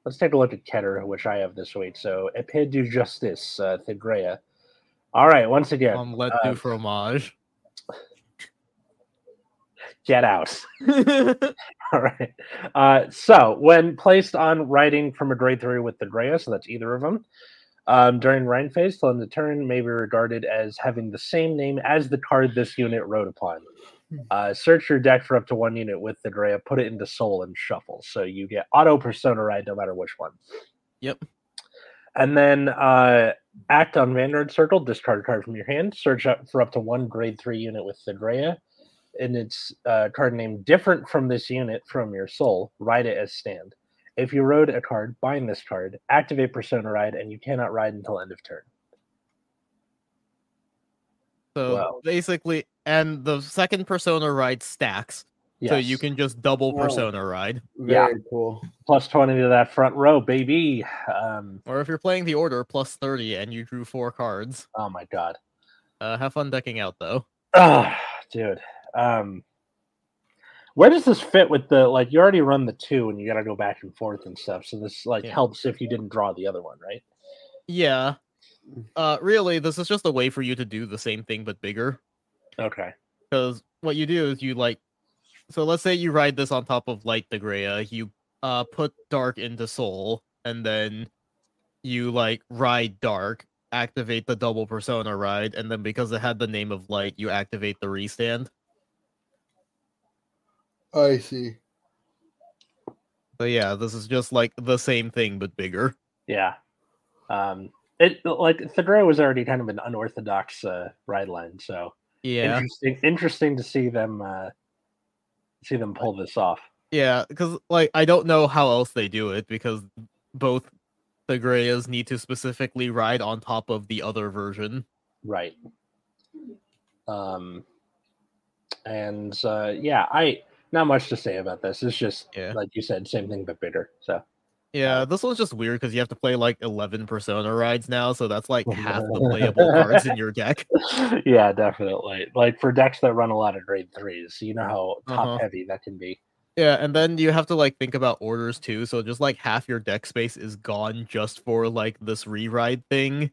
let's take a look at Keter, which I have this week. So, Epée du Justice, uh, Thegrea. All right, once again, Um, let uh, do fromage. Get out. All right. Uh, so, when placed on writing from a grade three with the Drea, so that's either of them, um, during Rhine phase, till end of turn may be regarded as having the same name as the card this unit wrote upon. Uh, search your deck for up to one unit with the Drea, put it into Soul, and shuffle. So you get auto Persona Ride no matter which one. Yep. And then uh, act on Vanguard Circle, discard a card from your hand, search up for up to one grade three unit with the Drea, and its uh, card name different from this unit from your soul, write it as stand. If you rode a card, bind this card, activate Persona Ride, and you cannot ride until end of turn. So Wow. basically, and the second persona ride stacks, so you can just double Wow. persona ride. Yeah. Cool. plus 20 to that front row, baby. Um, Or if you're playing the order, plus 30 and you drew four cards. oh my god. Uh, have fun decking out though. Oh, dude. Um, where does this fit with the like? You already run the two, and you got to go back and forth and stuff. So this like Yeah. helps if you didn't draw the other one, right? Yeah. Uh, really, this is just a way for you to do the same thing but bigger. Okay. Because what you do is you like, so let's say you ride this on top of Light the Greya, you uh put Dark into Soul, and then you like ride Dark, activate the double Persona ride, and then because it had the name of Light, you activate the restand. I see. So yeah, this is just like the same thing but bigger. Yeah. Um, it like Thedra was already kind of an unorthodox uh, ride line, so Yeah. interesting. Interesting to see them uh, see them pull this off. Yeah, because like I don't know how else they do it because both the Greyas need to specifically ride on top of the other version. Right. Um, and uh, yeah, I not much to say about this. It's just Yeah. like you said, same thing but bigger. So Yeah, this one's just weird because you have to play like eleven Persona rides now, so that's like half the playable cards in your deck. yeah, definitely. Like for decks that run a lot of grade threes, you know how top Uh-huh. heavy that can be. Yeah, and then you have to like think about orders too. So just like half your deck space is gone just for like this re-ride thing,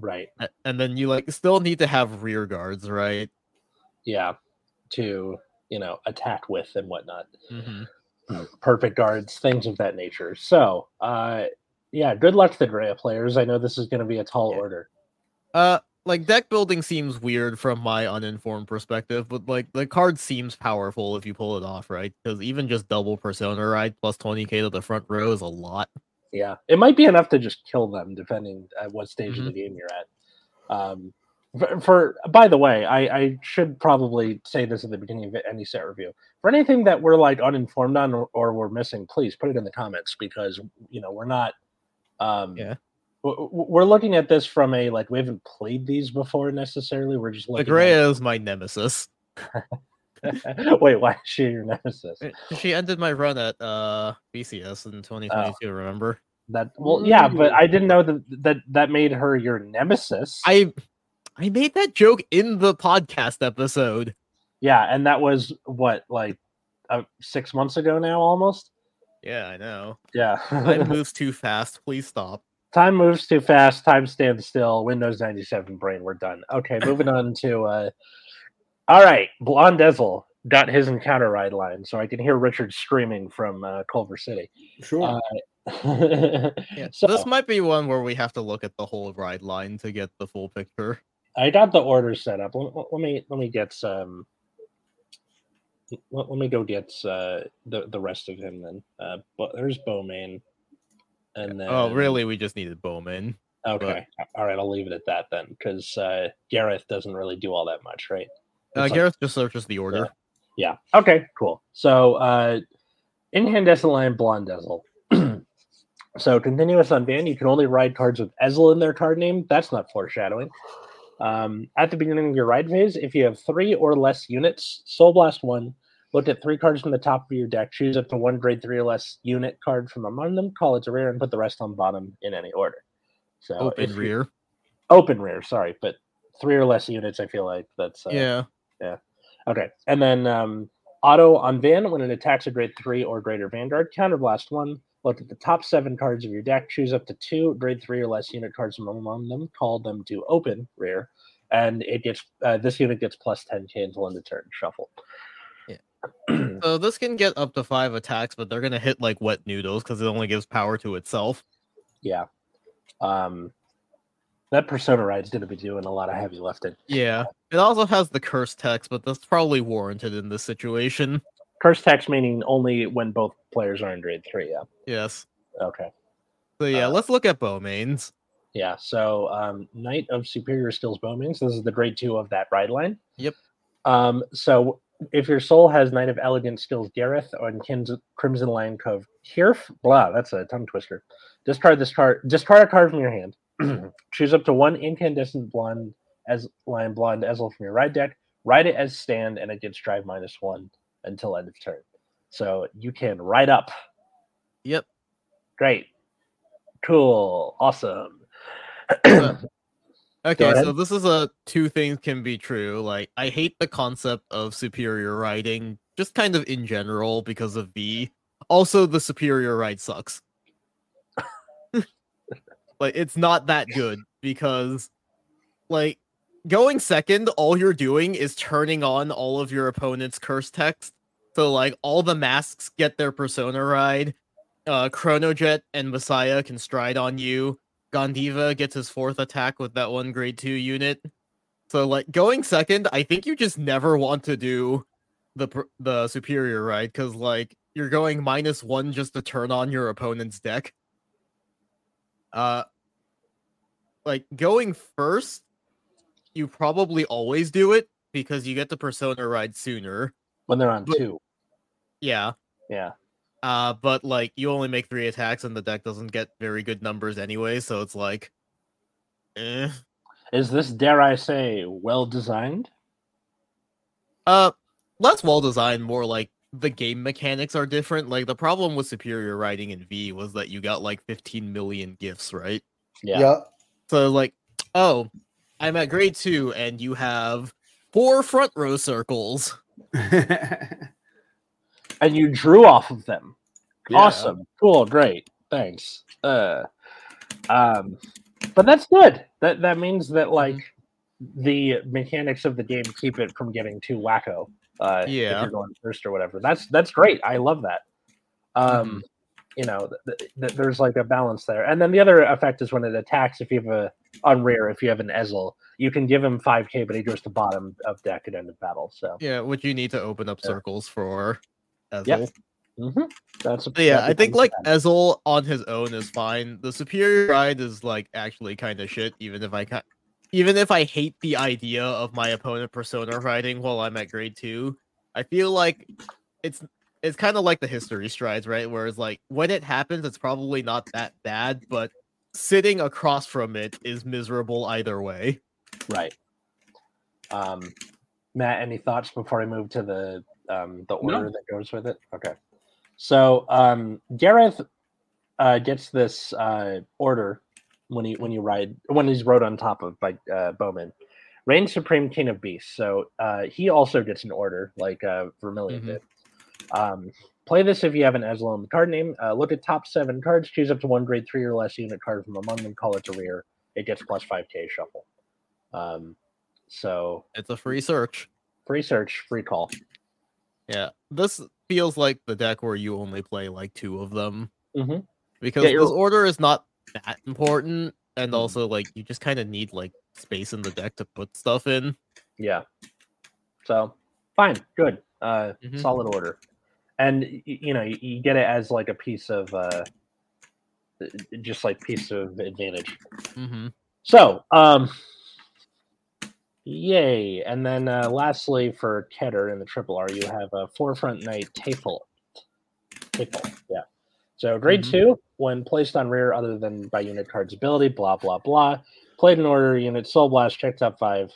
Right. And then you like still need to have rear guards, right? Yeah. To you know attack with and whatnot. hmm perfect guards, things of that nature. So, uh, yeah, good luck to the Drea players. I know this is going to be a tall Yeah. order. Uh, like deck building seems weird from my uninformed perspective, but like the card seems powerful if you pull it off, right? Because even just double Persona ride plus 20k to the front row is a lot. Yeah, it might be enough to just kill them, depending at what stage of the Mm-hmm. game you're at. Um, for, for by the way, I, I should probably say this at the beginning of any set review. For anything that we're like uninformed on or, or we're missing, please put it in the comments because you know we're not. Um, Yeah. w- w- We're looking at this from a like we haven't played these before necessarily. We're just The looking. Greya is my nemesis. Wait, why is she your nemesis? She ended my run at uh BCS in 2022. Remember? That well, yeah, but Mm. I didn't know that that that made her your nemesis. I I made that joke in the podcast episode. yeah, and that was what like uh, six months ago now, almost. Yeah, I know. Yeah, Time moves too fast. Please stop. time moves too fast. Time stands still. Windows ninety seven brain. We're done. Okay, moving on to. uh All right, Blonde Ezel got his encounter ride line, so I can hear Richard screaming from uh, Culver City. Sure. Uh, Yeah. so this might be one where we have to look at the whole ride line to get the full picture. I got the order set up. Let, let- me let me get some. Let, let me go get uh, the the rest of him then. Uh, but there's Bowman, and then Oh, really? We just needed Bowman. Okay, all right. I'll leave it at that then, because uh, Gareth doesn't really do all that much, right? Uh, like- Gareth just searches the order. yeah. Okay. Cool. So, uh, incandescent line, blonde so, continuous on van, you can only ride cards with Ezel in their card name. That's not foreshadowing. Um, at the beginning of your ride phase, if you have three or less units, Soul Blast one. Look at three cards from the top of your deck. Choose up to one grade three or less unit card from among them. Call it to rear and put the rest on bottom in any order. So Open if you- rear. open rear. Sorry, but three or less units. I feel like that's uh, yeah. Okay, and then um, auto on Van when it attacks a grade three or greater Vanguard, counterblast one. Look at the top seven cards of your deck. Choose up to two grade three or less unit cards from among them. Call them to open rear, and it gets uh, this unit gets plus ten K until end of turn. Shuffle. Yeah. So this can get up to five attacks, but they're gonna hit like wet noodles because it only gives power to itself. yeah. Um, that persona ride's going to be doing a lot of heavy lifting. Yeah. It also has the curse text, but that's probably warranted in this situation. Curse text meaning only when both players are in grade three. Yeah. Yes. Okay. So yeah, Uh, let's look at Beaumains. Yeah. So um, Knight of Superior Skills Beaumains. This is the grade two of that ride line. Yep. Um, so if your soul has Knight of Elegant Skills Gareth or Kins- Crimson Lion Cove Kirf, blah, that's a tongue twister. Discard this card. Discard a card from your hand. Choose up to one incandescent blonde as lion blonde Ezel from your ride deck. Ride it as stand, and it gets drive minus one until end of turn. So you can ride up. Yep. Great. Cool. Awesome. Okay, so this is a two things can be true. Like I hate the concept of superior riding, just kind of in general because of V. Also, the superior ride sucks. like it's not that good because like going second, all you're doing is turning on all of your opponent's curse text. So like all the masks get their persona ride. Uh Chronojet and Messiah can stride on you. Gondiva gets his fourth attack with that one grade two unit. So like going second, I think you just never want to do the the superior ride because like you're going minus one just to turn on your opponent's deck. Uh, like going first, you probably always do it because you get the persona ride sooner. when they're on But- two. Yeah. Yeah. Uh, but like you only make three attacks and the deck doesn't get very good numbers anyway, so it's like, eh. Is this, dare I say, well designed? Uh, less well designed, more like the game mechanics are different. Like the problem with superior writing in V was that you got like 15 million gifts, right? Yeah. Yeah. So like, oh, I'm at grade two and you have four front row circles. And you drew off of them. Yeah. Awesome. Cool. Great. Thanks. Uh, um, but that's good. That that means that Mm-hmm. like the mechanics of the game keep it from getting too wacko. Uh, yeah. if Yeah. you're going first or whatever. That's that's great. I love that. Mm-hmm. Um, you know, th- th- th- there's like a balance there. And then the other effect is when it attacks. If you have a on rear, if you have an Ezel, you can give him 5k, but he goes to bottom of deck at end of battle. So Yeah, which you need to open up Yeah. circles for. Ezel. Yep. mhm, that's a, yeah, that I think like bad. Ezel on his own is fine. The superior ride is like actually kind of shit. Even if I ca- even if I hate the idea of my opponent persona riding while I'm at grade two, I feel like it's it's kind of like the history strides, right? Whereas like when it happens, it's probably not that bad, but sitting across from it is miserable either way. Right. Um, Matt, any thoughts before I move to the um, the No. order that goes with it? Okay. So um, Gareth uh, gets this uh, order when he when you ride when he's rode on top of like uh, Bowman, Reigns supreme king of beasts. So uh, he also gets an order like uh, Vermilion Mhm. did. Um, play this if you have an the card name. Uh, look at top seven cards. Choose up to one grade three or less unit card from among them. Call it to rear. It gets plus five k shuffle. Um, so It's a free search. free search, free call. Yeah, this feels like the deck where you only play like two of them Mm-hmm. because you're- this order is not that important, and Mhm. also like you just kind of need like space in the deck to put stuff in. Yeah. So fine, good, uh, Mhm. solid order, and you know you, get it as like a piece of uh, just like piece of advantage. Mm-hmm. So, um, yay! And then uh, lastly, for Keter in the triple R, you have a forefront knight Tafel. Tafel, yeah. So grade Mhm. two, when placed on rear other than by unit card's ability, blah blah blah. Played in order, unit Soul Blast, check top five.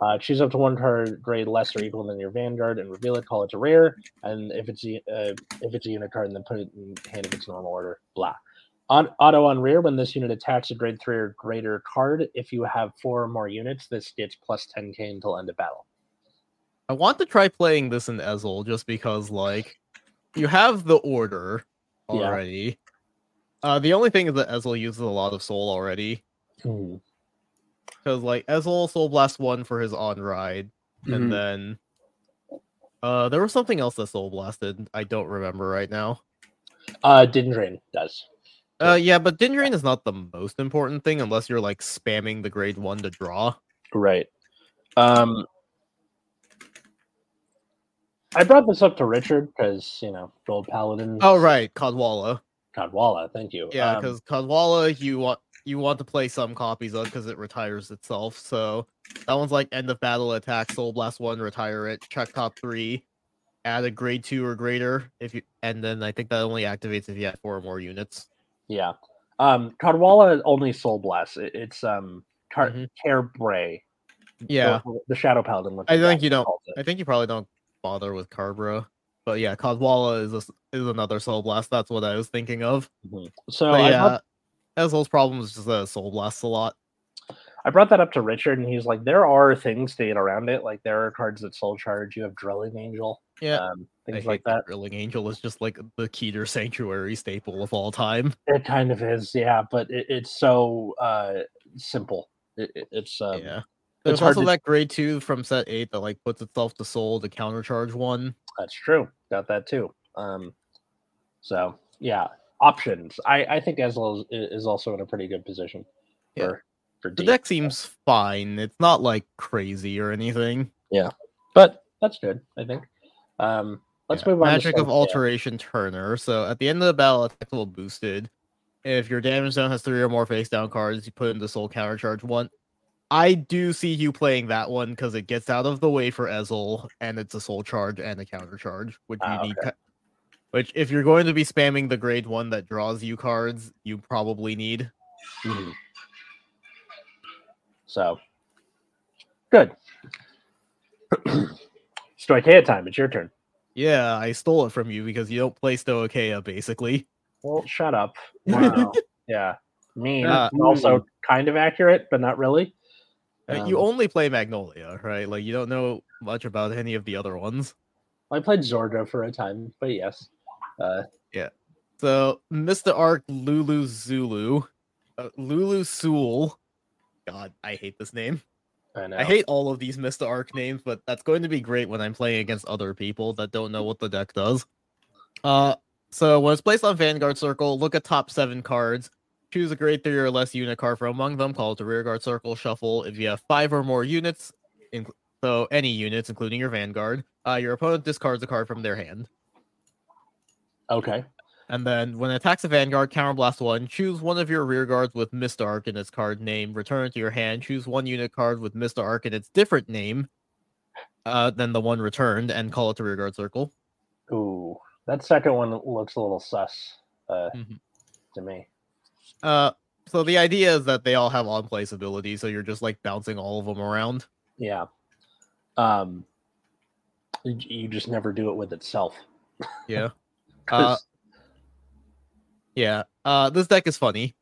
Uh, choose up to one card grade less or equal than your Vanguard and reveal it. Call it to rare, and if it's a, uh, if it's a unit card, then put it in hand of its normal order. Blah. On auto on rear, when this unit attacks a grade three or greater card, if you have four or more units, this gets plus 10k until end of battle. I want to try playing this in Ezel just because like you have the order Yeah. already. Uh, the only thing is that Ezel uses a lot of soul already because like Ezel Soul Blast one for his on ride, Mhm. and then Uh, there was something else that soul blasted. I don't remember right now. Uh, Dindrain does. Uh, yeah, but Din Drain is not the most important thing unless you're like spamming the grade one to draw. Right. Um, I brought this up to Richard because you know Gold Paladin. Oh right, Kadwala. Kadwala. Thank you. Yeah, Um, because Kadwala you want you want to play some copies of because it retires itself. So that one's like end of battle attack, Soul Blast one, retire it, check top three, add a grade two or greater if you, and then I think that only activates if you have four or more units. yeah. Um, Kadwala only Soul Blast. It, it's um Car- Mhm. Care Bray. Yeah, the, the Shadow Paladin. I think you don't- I think you probably don't bother with Carbra, but yeah, Kadwala is a, is another Soul Blast. That's what I was thinking of. Mhm. So But yeah, Ezel's problem is just that Soul Blasts a lot. I brought that up to Richard, and he's like, "There are things to get around it. Like there are cards that Soul Charge. You have Drilling Angel. Yeah, um, things like that. Drilling Angel is just like the Keter Sanctuary staple of all time. It kind of is, yeah, but it, it's so uh simple. It, it- it's um, yeah. There's hard also to- that grade two from set eight that like puts itself to soul to countercharge one. that's true. Got that too. Um, so yeah, options. I I think Ezel is, is also in a pretty good position Yeah. for for The deck seems fine. It's not like crazy or anything. Yeah, but that's good. I think. Um, let's Yeah. move on. Magic to of Soul- yeah. Alteration Turner. So at the end of the battle, attack will boosted. If your damage zone has three or more face down cards, you put into soul countercharge one. I do see you playing that one because it gets out of the way for Ezel, and it's a soul charge and a counter charge, which you Ah, need. okay. ki- Which, if you're going to be spamming the grade one that draws you cards, you probably need. Mhm. So good. Stoicheia time. It's your turn. Yeah, I stole it from you because you don't play Stoicheia, basically. Well, shut up. Wow. yeah. Mean. Uh, also kind of accurate, but not really. Uh, you Um, only play Magnolia, right? Like you don't know much about any of the other ones. I played Zorga for a time, but yes. Uh, yeah. So Mr. Arc Lulu Zulu, uh, Lulu Sewell. God, I hate this name. I know. I hate all of these Mr. Arc names, but that's going to be great when I'm playing against other people that don't know what the deck does. Uh, so when it's placed on Vanguard Circle, look at top seven cards. Choose a grade three or less unit card from among them. Call it the Rearguard Circle. Shuffle. If you have five or more units, inc- so any units, including your Vanguard, uh, your opponent discards a card from their hand. Okay. And then when it attacks a Vanguard, counterblast one, choose one of your rear guards with Mist Arc in its card name, return it to your hand, choose one unit card with Mist Arc in its different name uh, than the one returned, and call it the rear guard circle. Ooh, that second one looks a little sus uh, Mhm. to me. Uh, so the idea is that they all have on place ability, so you're just like bouncing all of them around. Yeah. Um, you just never do it with itself. Yeah. Uh, yeah. Uh, this deck is funny.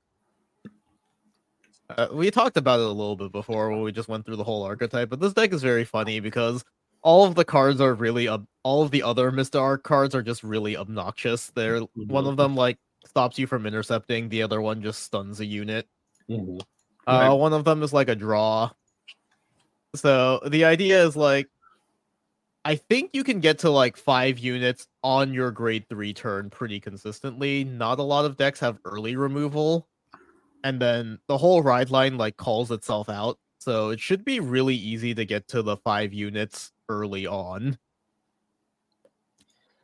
Uh, we talked about it a little bit before when we just went through the whole archetype, but this deck is very funny because all of the cards are really ob- all of the other Mr. Arc cards are just really obnoxious. They're one Mhm. of them like stops you from intercepting, the other one just stuns a unit. Mhm. Uh, Right. one of them is like a draw. So the idea is like, I think you can get to like five units on your grade three turn pretty consistently. Not a lot of decks have early removal, and then the whole ride line like calls itself out. So it should be really easy to get to the five units early on.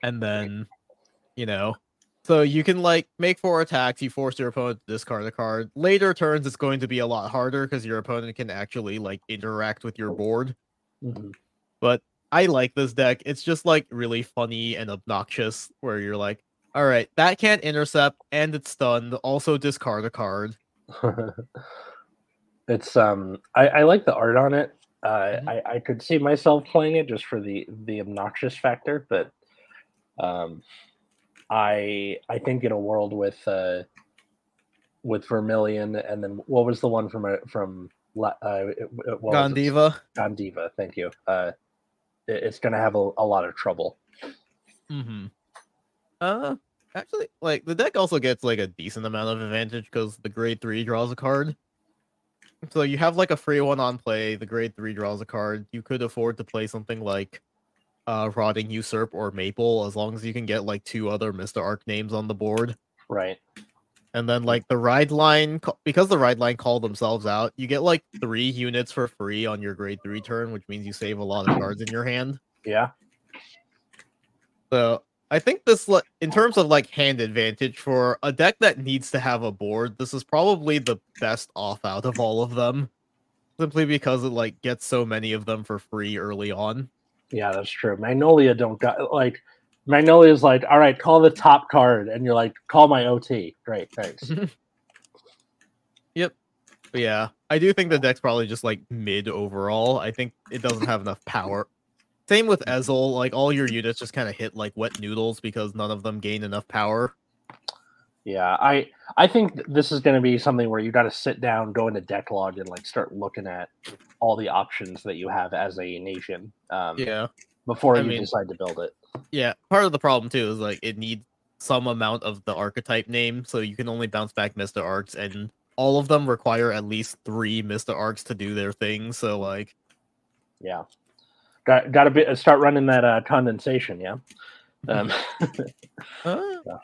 And then, you know, so you can like make four attacks, you force your opponent to discard a card. Later turns it's going to be a lot harder because your opponent can actually like interact with your board. Mhm. But I like this deck. It's just like really funny and obnoxious where you're like, all right, that can't intercept and it's stunned. Also discard a card. it's um, I, I like the art on it. Uh, Mhm. I, I could see myself playing it just for the the obnoxious factor, but um, I I think in a world with uh, with Vermilion, and then what was the one from a from La- uh, what was? Gondiva. Gondiva, thank you. Uh, it's going to have a, a lot of trouble. Mm-hmm. Uh actually like the deck also gets like a decent amount of advantage because the grade three draws a card. So you have like a free one on play, the grade three draws a card. You could afford to play something like uh, Rotting Usurp or Maple, as long as you can get like two other Mr. Arc names on the board. Right. And then like the ride line, because the ride line call themselves out, you get like three units for free on your grade three turn, which means you save a lot of cards in your hand. Yeah. So I think this, in terms of like hand advantage for a deck that needs to have a board, this is probably the best off out of all of them, simply because it like gets so many of them for free early on. Yeah, that's true. Magnolia don't got like Magnolia's like, all right, call the top card, and you're like, call my OT. Great, thanks. But yeah, I do think the deck's probably just like mid overall. I think it doesn't have enough power. Same with Ezel, like all your units just kind of hit like wet noodles because none of them gain enough power. yeah, I I think this is going to be something where you got to sit down, go into deck log, and like start looking at all the options that you have as a nation. Um, Yeah. Before I you mean- decide to build it. Yeah, part of the problem too is like it needs some amount of the archetype name, so you can only bounce back Mr. Arcs, and all of them require at least three Mr. Arcs to do their thing. So like, Yeah. Got got to be start running that uh, condensation. Yeah. Um, uh, Yeah.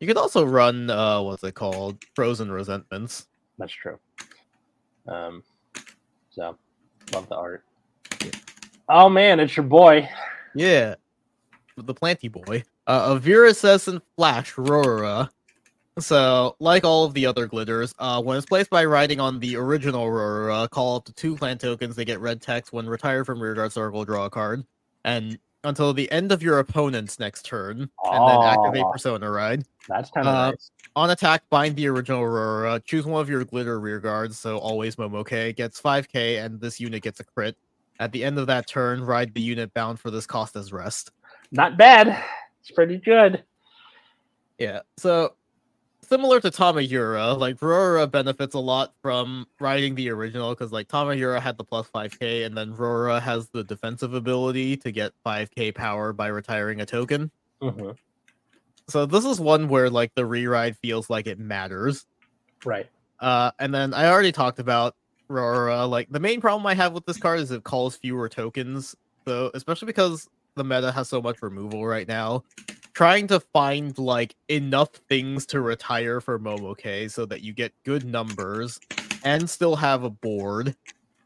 you could also run uh, what's it called, Frozen Resentments. that's true. Um, so love the art. Oh man, it's your boy. Yeah, the Planty Boy. Uh, a Viracescent Flash Aurora. So, like all of the other glitters, uh, when it's placed by riding on the original Aurora, call up to two clan tokens. They get red text. When retired from rearguard circle, draw a card, and until the end of your opponent's next turn, and then activate Persona Ride. That's kind of Uh, nice. On attack, bind the original Aurora. Choose one of your glitter rear guards, so always Momoke gets 5k, and this unit gets a crit. At the end of that turn, ride the unit bound for this cost as rest. Not bad. It's pretty good. Yeah, so similar to Tamayura, like Rora benefits a lot from riding the original because like Tamayura had the plus 5k, and then Rora has the defensive ability to get 5k power by retiring a token. hmm So this is one where like the re-ride feels like it matters. Right. Uh, and then I already talked about Rora. Like the main problem I have with this card is it calls fewer tokens. So especially because the meta has so much removal right now, trying to find like enough things to retire for Momoke so that you get good numbers and still have a board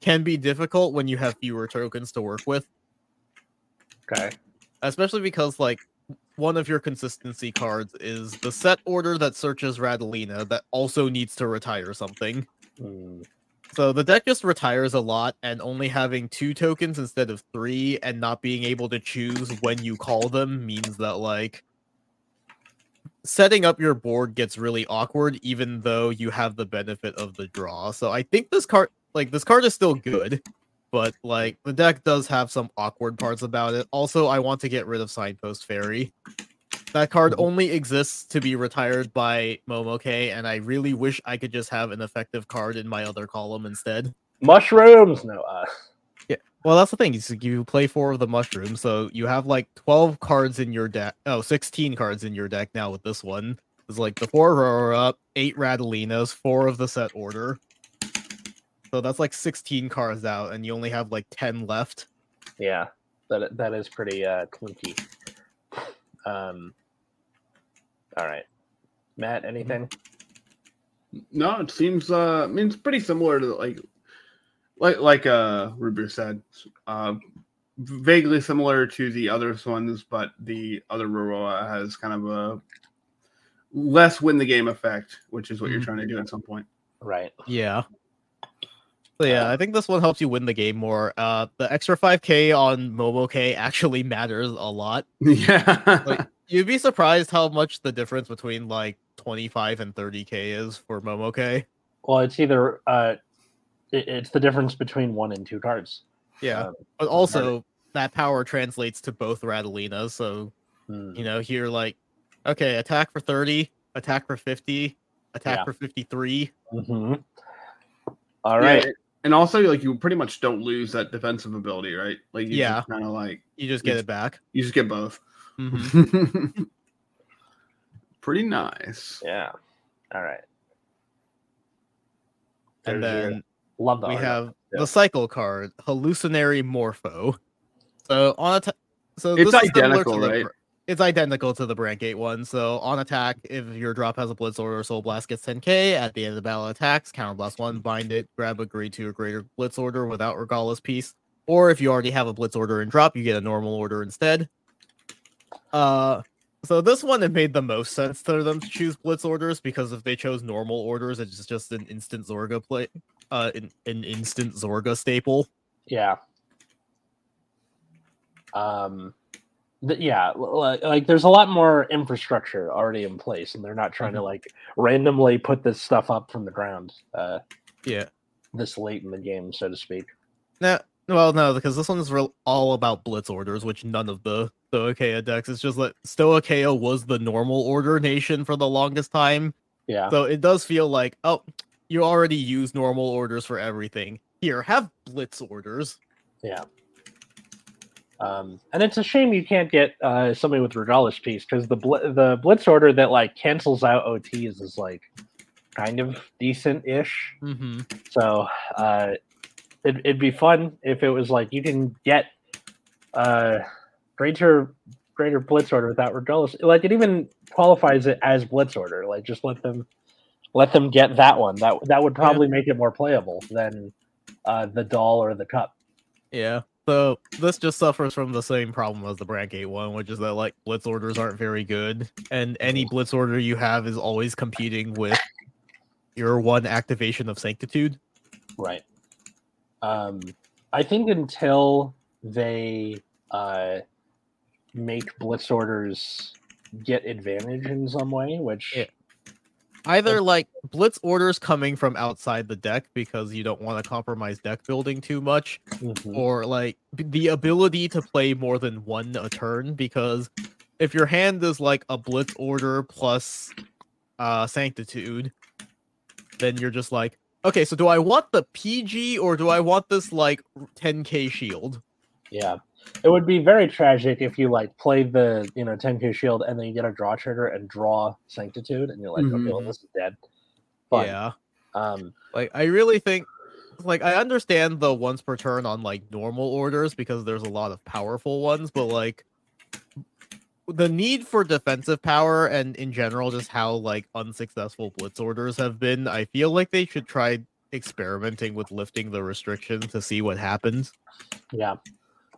can be difficult when you have fewer tokens to work with. Okay. Especially because like one of your consistency cards is the set order that searches Radalina that also needs to retire something. Mm, So the deck just retires a lot, and only having two tokens instead of three, and not being able to choose when you call them means that like setting up your board gets really awkward, even though you have the benefit of the draw. So I think this card, like this card, is still good, but like the deck does have some awkward parts about it. Also, I want to get rid of Signpost Fairy. That card Mhm. only exists to be retired by Momoke, and I really wish I could just have an effective card in my other column instead. mushrooms. No. Uh, Yeah. Well, that's the thing. Is you play four of the mushrooms, so you have like twelve cards in your deck. Oh, 16 cards in your deck now with this one. It's like the four rower up, eight Radalinas, four of the set order. So that's like 16 cards out, and you only have like 10 left. yeah. That that is pretty uh, clunky. Um. All right, Matt. Anything? No, it seems uh I mean it's pretty similar to like like like uh Rubu said. Uh vaguely similar to the other ones, but the other Roroa has kind of a less win the game effect, which is what you're Mhm. trying to do at some point. Right. Yeah. So yeah, I think this one helps you win the game more. Uh, the extra 5k on Momoke actually matters a lot. yeah. Like, you'd be surprised how much the difference between like 25 and 30k is for Momoke. Well, it's either uh, it, it's the difference between one and two cards. Yeah, Um, but also that power translates to both Radalinas. So hmm, you know, here like, okay, attack for 30, attack for 50, attack Yeah. for 53. mhm. All Yeah, and also like you pretty much don't lose that defensive ability, right? Like you Yeah. kind of like You just get It's- it back. you just get both. Mhm. pretty nice. Yeah. All right. And There's your- then love the we art. have Yeah. the cycle card, hallucinary morpho. So on a so It's this identical, to the right? Br- It's identical to the Brandt Gate one. So on attack, if your drop has a Blitz Order, Soul Blast gets 10k. At the end of the battle attacks, Counter Blast one, bind it, grab a grade two or greater Blitz Order without Regardless piece. Or if you already have a Blitz Order and drop, you get a normal order instead. Uh, so this one it made the most sense to them to choose Blitz Orders because if they chose normal orders, it's just an instant Zorga play, uh, an, an instant Zorga staple. Yeah. Um, th- yeah, like, like there's a lot more infrastructure already in place, and they're not trying to like randomly put this stuff up from the ground. Uh, Yeah. this late in the game, so to speak. No, well, no, because this one's real all about blitz orders, which none of the Stoicheia decks. It's just that Stoicheia was the normal order nation for the longest time, Yeah, so it does feel like, oh, you already use normal orders for everything. Here, have blitz orders. yeah. Um, and it's a shame you can't get uh, somebody with regardless piece because the bl- the blitz order that like cancels out OTs is like kind of decent ish. Mm-hmm. So uh, it, it'd be fun if it was like you can get uh, greater greater blitz order without regardless. Like it even qualifies it as blitz order. Like just let them let them get that one. That that would probably make it more playable than uh, the doll or the cup. Yeah. So this just suffers from the same problem as the Brandt Gate one, which is that like blitz orders aren't very good, and any blitz order you have is always competing with your one activation of Sanctitude. Right. Um, I think until they uh, make blitz orders get advantage in some way, which Yeah. Either like blitz orders coming from outside the deck because you don't want to compromise deck building too much, Mhm. or like b- the ability to play more than one a turn because if your hand is like a blitz order plus uh sanctitude then you're just like okay so do i want the pg or do i want this like 10k shield Yeah. It would be very tragic if you like play the you know 10k shield and then you get a draw trigger and draw sanctitude and you're like, okay, well Mhm. this is dead. But yeah um like i really think like i understand the once per turn on like normal orders because there's a lot of powerful ones but like the need for defensive power and in general just how like unsuccessful blitz orders have been i feel like they should try experimenting with lifting the restrictions to see what happens yeah.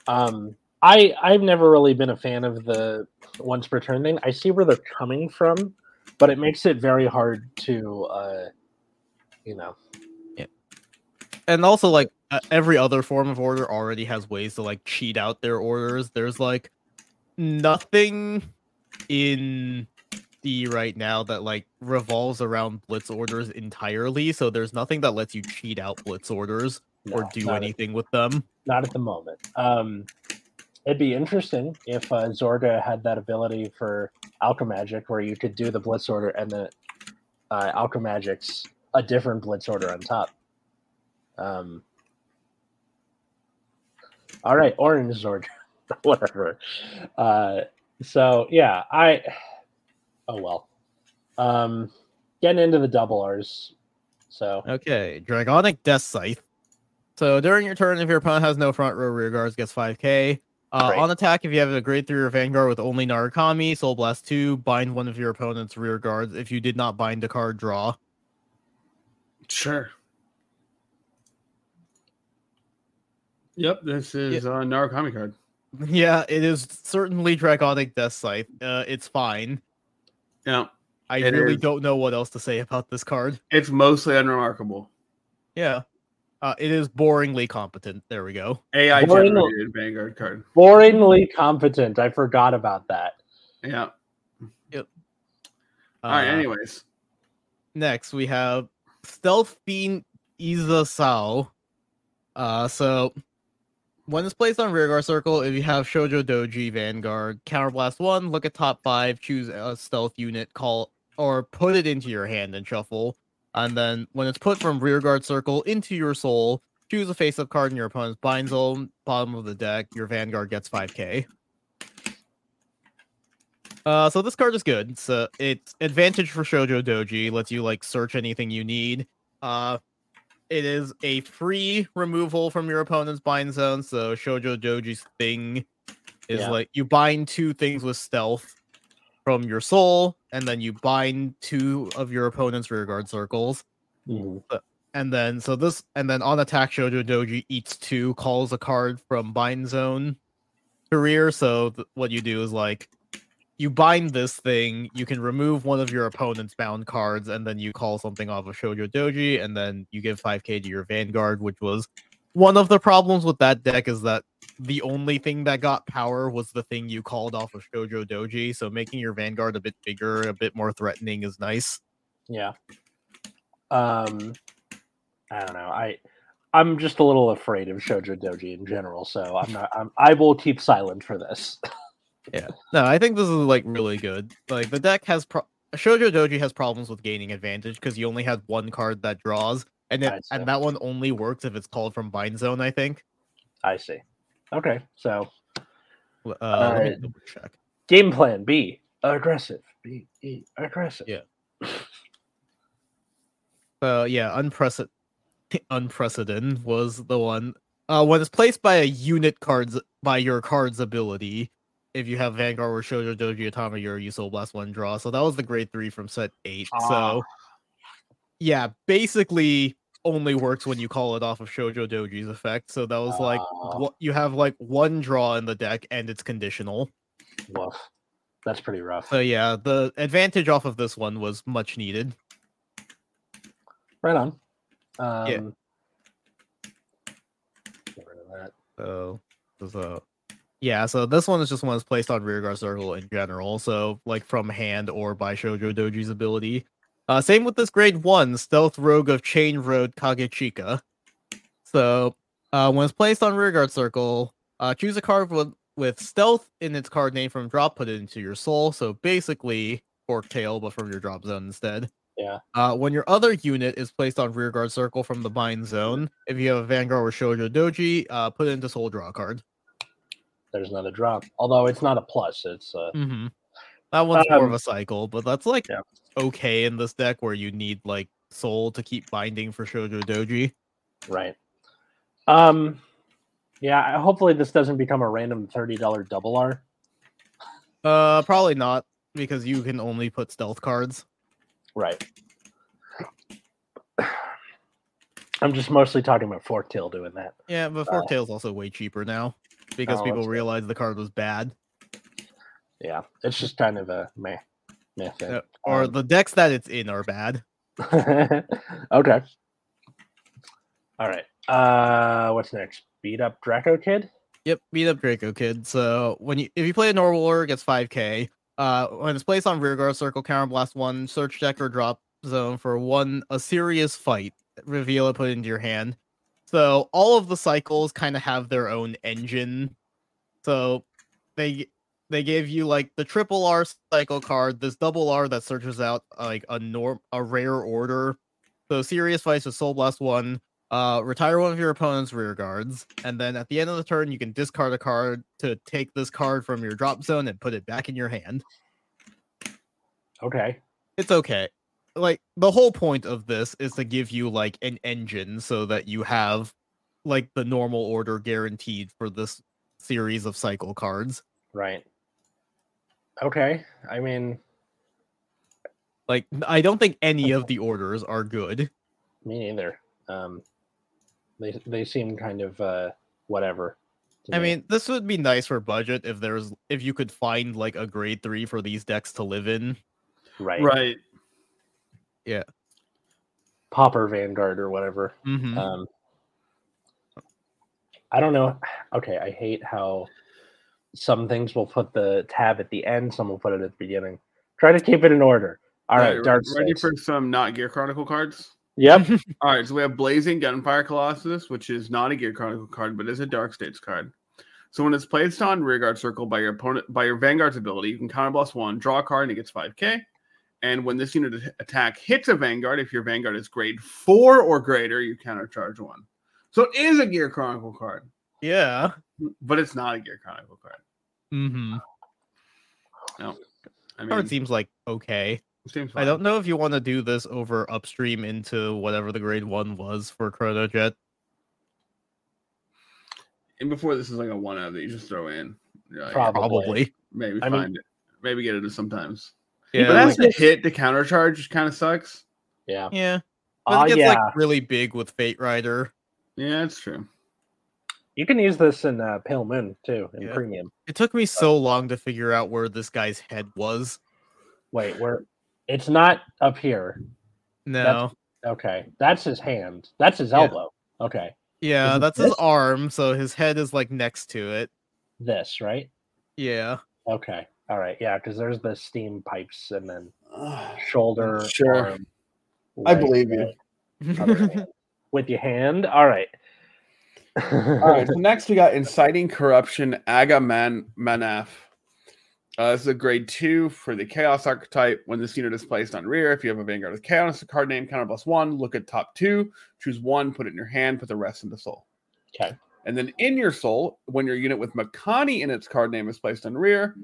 Um I I've never really been a fan of the once per turn thing. I see where they're coming from, but it makes it very hard to uh you know yeah and also like every other form of order already has ways to like cheat out their orders there's like nothing in D right now that like revolves around blitz orders entirely so there's nothing that lets you cheat out blitz orders or do not at- anything with them not at the moment. Um, it'd be interesting if uh, Zorga had that ability for Alchemagic, where you could do the Blitz order and the uh, Alchemagic's a different Blitz order on top. Um, all right, Orange Zorga, whatever. Uh, so yeah, I. Oh well. Um, getting into the double R's. So okay dragonic death scythe so during your turn if your opponent has no front row rear guards gets 5k uh, on attack, if you have a grade three or Vanguard with only Narukami, Soul Blast 2, bind one of your opponent's rear guards. If you did not bind a card, draw. Sure. Yep, this is a Narukami card. Yeah, it is certainly Dragonic Death Scythe. Uh, it's fine. Yeah, I really is. don't know what else to say about this card. it's mostly unremarkable. Yeah. Uh, it is boringly competent. There we go. AI Boring- generated Vanguard card. boringly competent. I forgot about that. Yeah. Uh, All right. Anyways, Next, we have Stealth Fiend Iza Sao. Uh, so when it's placed on rearguard circle, if you have Shoujo Doji Vanguard, counterblast one, look at top five, choose a stealth unit, call or put it into your hand and shuffle. And then when it's put from rearguard circle into your soul, choose a face-up card in your opponent's bind zone, bottom of the deck. Your Vanguard gets 5k. Uh, so this card is good. So it's advantage for Shoujo Doji, lets you like search anything you need. Uh, it is a free removal from your opponent's bind zone. So Shoujo Doji's thing is Yeah. like you bind two things with stealth from your soul, and then you bind two of your opponent's rearguard circles. Mhm. And then so this and then on attack Shoujo Doji eats two, calls a card from bind zone career. So th- what you do is like you bind this thing, you can remove one of your opponent's bound cards, and then you call something off of Shoujo Doji, and then you give 5k to your Vanguard, which was one of the problems with that deck is that the only thing that got power was the thing you called off of Shoujo Doji. So making your Vanguard a bit bigger, a bit more threatening is nice. Yeah. Um, I don't know. I I'm just a little afraid of Shoujo Doji in general, so I'm not. I'm, I will keep silent for this. No, I think this is like really good. Like the deck has pro- Shoujo Doji has problems with gaining advantage because you only had one card that draws, and it, and that one only works if it's called from bind zone. I think. I see. Okay, so Uh, me check. game plan B aggressive. B E aggressive. Yeah. Uh, yeah, unprecedented. Unprecedented was the one. Uh, when it's placed by a unit cards by your card's ability, if you have Vanguard or Shoujo Doji Atama, you're you Soul Blast one draw. So that was the grade three from set eight. Ah. So yeah, basically only works when you call it off of Shoujo Doji's effect. So that was like Ah. what you have like one draw in the deck and it's conditional. Woof. That's pretty rough. So yeah, the advantage off of this one was much needed. Right on. Um, Get rid of that. So, so yeah, so this one is just one that's placed on rearguard circle in general. So like from hand or by Shoujo Doji's ability. Uh, same with this grade one stealth rogue of Chain Road Kagechika. So uh, when it's placed on rearguard circle, uh, choose a card with with stealth in its card name from drop, put it into your soul. So basically fork tail, but from your drop zone instead. Yeah. Uh, when your other unit is placed on rearguard circle from the bind zone, if you have a Vanguard or Shoujo Doji, uh, put it into soul draw card. There's another drop. Although it's not a plus. It's uh, Mm-hmm. That one's more of Um, a cycle, but that's like yeah. okay in this deck where you need like soul to keep binding for Shoujo Doji. right. Um, yeah. Hopefully this doesn't become a random thirty dollar double R. Uh, probably not because you can only put stealth cards. Right. I'm just mostly talking about Forktail doing that. Yeah, but Uh, Forktail's also way cheaper now because Oh, people good. realized the card was bad. Yeah, it's just kind of a meh, meh thing. Or Um, the decks that it's in are bad. okay. All right. Uh, what's next? Beat up Draco Kid. Yep, beat up Draco Kid. So when you if you play a normal order, it gets 5k. Uh when it's placed on rearguard circle, counterblast one, search deck or drop zone for one a serious fight. Reveal it, put it into your hand. So all of the cycles kind of have their own engine. So they they gave you like the triple R cycle card, this double R that searches out like a norm a rare order. So serious fights with Soul Blast one, uh, retire one of your opponent's rear guards, and then at the end of the turn, you can discard a card to take this card from your drop zone and put it back in your hand. Okay. It's okay. Like the whole point of this is to give you like an engine so that you have like the normal order guaranteed for this series of cycle cards. Right. Okay. I mean, Like I don't think any of the orders are good. me neither. Um, they they seem kind of uh whatever. I me. mean, this would be nice for budget if there's if you could find like a grade 3 for these decks to live in. right. Right. Popper Vanguard or whatever. Mhm. Um, I don't know. Okay, I hate how some things will put the tab at the end, some will put it at the beginning. Try to keep it in order. All right, Alright, Dark ready States. for some not Gear Chronicle cards? Yep. All right, so we have Blazing Gunfire Colossus, which is not a Gear Chronicle card, but is a Dark States card. So when it's placed on rearguard circle by your opponent by your Vanguard's ability, you can counterblast one, draw a card, and it gets 5k. And when this unit attack hits a Vanguard, if your Vanguard is grade four or greater, you countercharge one. So it is a Gear Chronicle card, Yeah. but it's not a Gear Chronicle card. Mm-hmm. No. I mean, Card seems like okay. seems I don't know if you want to do this over upstream into whatever the grade 1 was for Chrono Jet. And before this is like a one of that you just throw in. Yeah, Probably. Probably. maybe I mean- find it. Maybe get it sometimes. Yeah. but that's like- the hit to countercharge, which kind of sucks. Yeah. yeah. But Ah, it gets yeah. like really big with Fate Rider. Yeah, that's true. You can use this in uh, Pale Moon too, in Yeah. premium. It took me so long to figure out where this guy's head was. Wait, where? It's not up here. No. Okay, that's his hand. That's his Yeah. elbow. Okay, Yeah, Is it that's his arm, so his head is like next to it. this right. Yeah. Okay, all right, yeah, because there's the steam pipes and then shoulder. Sure. arm, I leg, believe you. With your hand. All right. All right. So next we got inciting corruption, Aga Man Manaf. Uh, this is a grade two for the Chaos archetype. When this unit is placed on rear, if you have a Vanguard with Chaos, a card name counter plus one, look at top two, choose one, put it in your hand, put the rest into soul. Okay. And then in your soul, when your unit with Makani in its card name is placed on rear,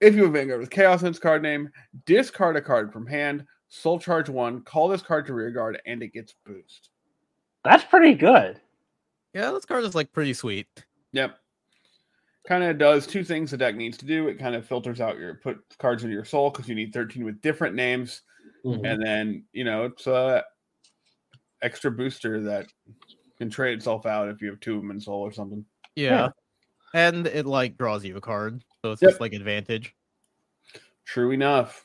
if you have Vanguard with Chaos in its card name, discard a card from hand, soul charge one, call this card to rear guard, and it gets boost. That's pretty good. yeah, this card is like pretty sweet. Yep. Kind of does two things the deck needs to do. It kind of filters out your put cards into your soul because you need 13 with different names. Mhm. And then, you know, it's a extra booster that can trade itself out if you have two of them in soul or something. Yeah. And it like draws you a card. So it's Yep. just like advantage. True enough.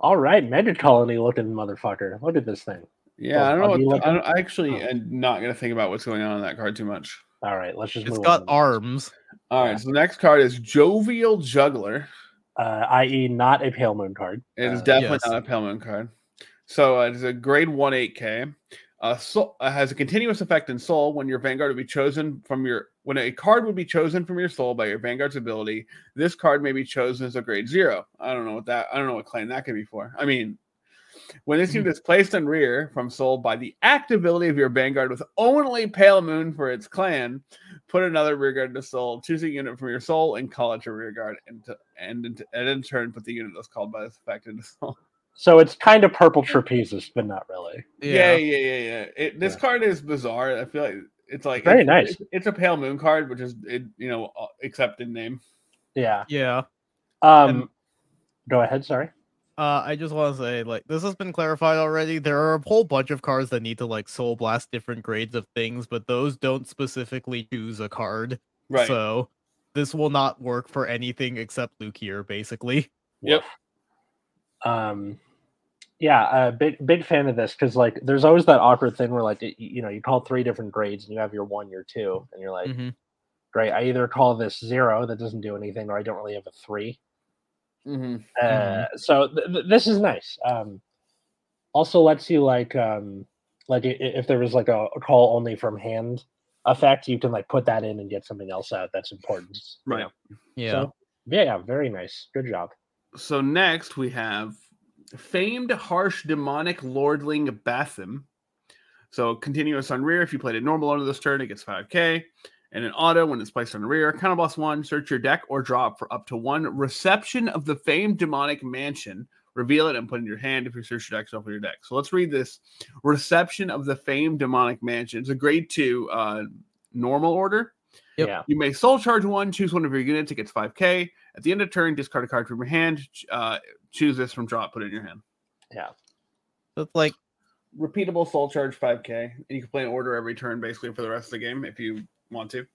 All right, mega Colony looking motherfucker. Look at this thing. Yeah, Oh, I don't know. What, I, don't, I actually Oh. am not going to think about what's going on in that card too much. All right, let's just It's move got on. arms. All right. So the next card is Jovial Juggler. uh, i.e., not a Pale Moon card. It is Uh, definitely yes. not a Pale Moon card. So uh, it's a grade 1 8K. Uh, soul, uh, has a continuous effect in Soul when your Vanguard would be chosen from your when a card would be chosen from your Soul by your Vanguard's ability. This card may be chosen as a grade zero. I don't know what that. I don't know what claim that could be for. I mean, when this unit is placed on rear from Soul by the act ability of your Vanguard with only Pale Moon for its clan, put another rearguard into Soul. Choose a unit from your Soul and call it your rearguard, and to, and, and in turn put the unit that's called by this effect into Soul. So it's kind of purple trapezist, but not really. Yeah, Yeah. yeah, yeah, yeah. It, this Yeah. card is bizarre. I feel like it's like Very it's, nice. It's, it's a pale moon card, which is it, you know, uh, accepted name. Yeah. Yeah. Um, And- go ahead. Sorry. Uh, I just want to say, like, this has been clarified already. There are a whole bunch of cards that need to like soul blast different grades of things, but those don't specifically choose a card. Right. So this will not work for anything except Lukier, basically. Yep. Um, yeah, uh, big big fan of this because like there's always that awkward thing where like y- you know you call three different grades and you have your one, your two, and you're like, Mhm. great. I either call this zero that doesn't do anything, or I don't really have a 3 hmm Uh, Mhm. So th- th- this is nice. Um, also lets you like um like if there was like a, a call only from hand effect, you can like put that in and get something else out that's important. you Right. know? Yeah. So, yeah, yeah, very nice. Good job. So next we have famed harsh demonic lordling Bathim. So continuous on rear. If you played a normal under this turn, it gets 5k. And an auto when it's placed on the rear. Counter boss one, search your deck or drop for up to one reception of the famed demonic mansion. Reveal it and put it in your hand if you search your deck, so shuffle your deck. So let's read this. Reception of the famed demonic mansion. It's a grade two uh, normal order. Yep. Yeah. You may soul charge one, choose one of your units, it gets 5k. At the end of turn, discard a card from your hand. Uh, choose this from drop, put it in your hand. Yeah. So it's like Repeatable soul charge 5k. And you can play an order every turn basically for the rest of the game if you want to.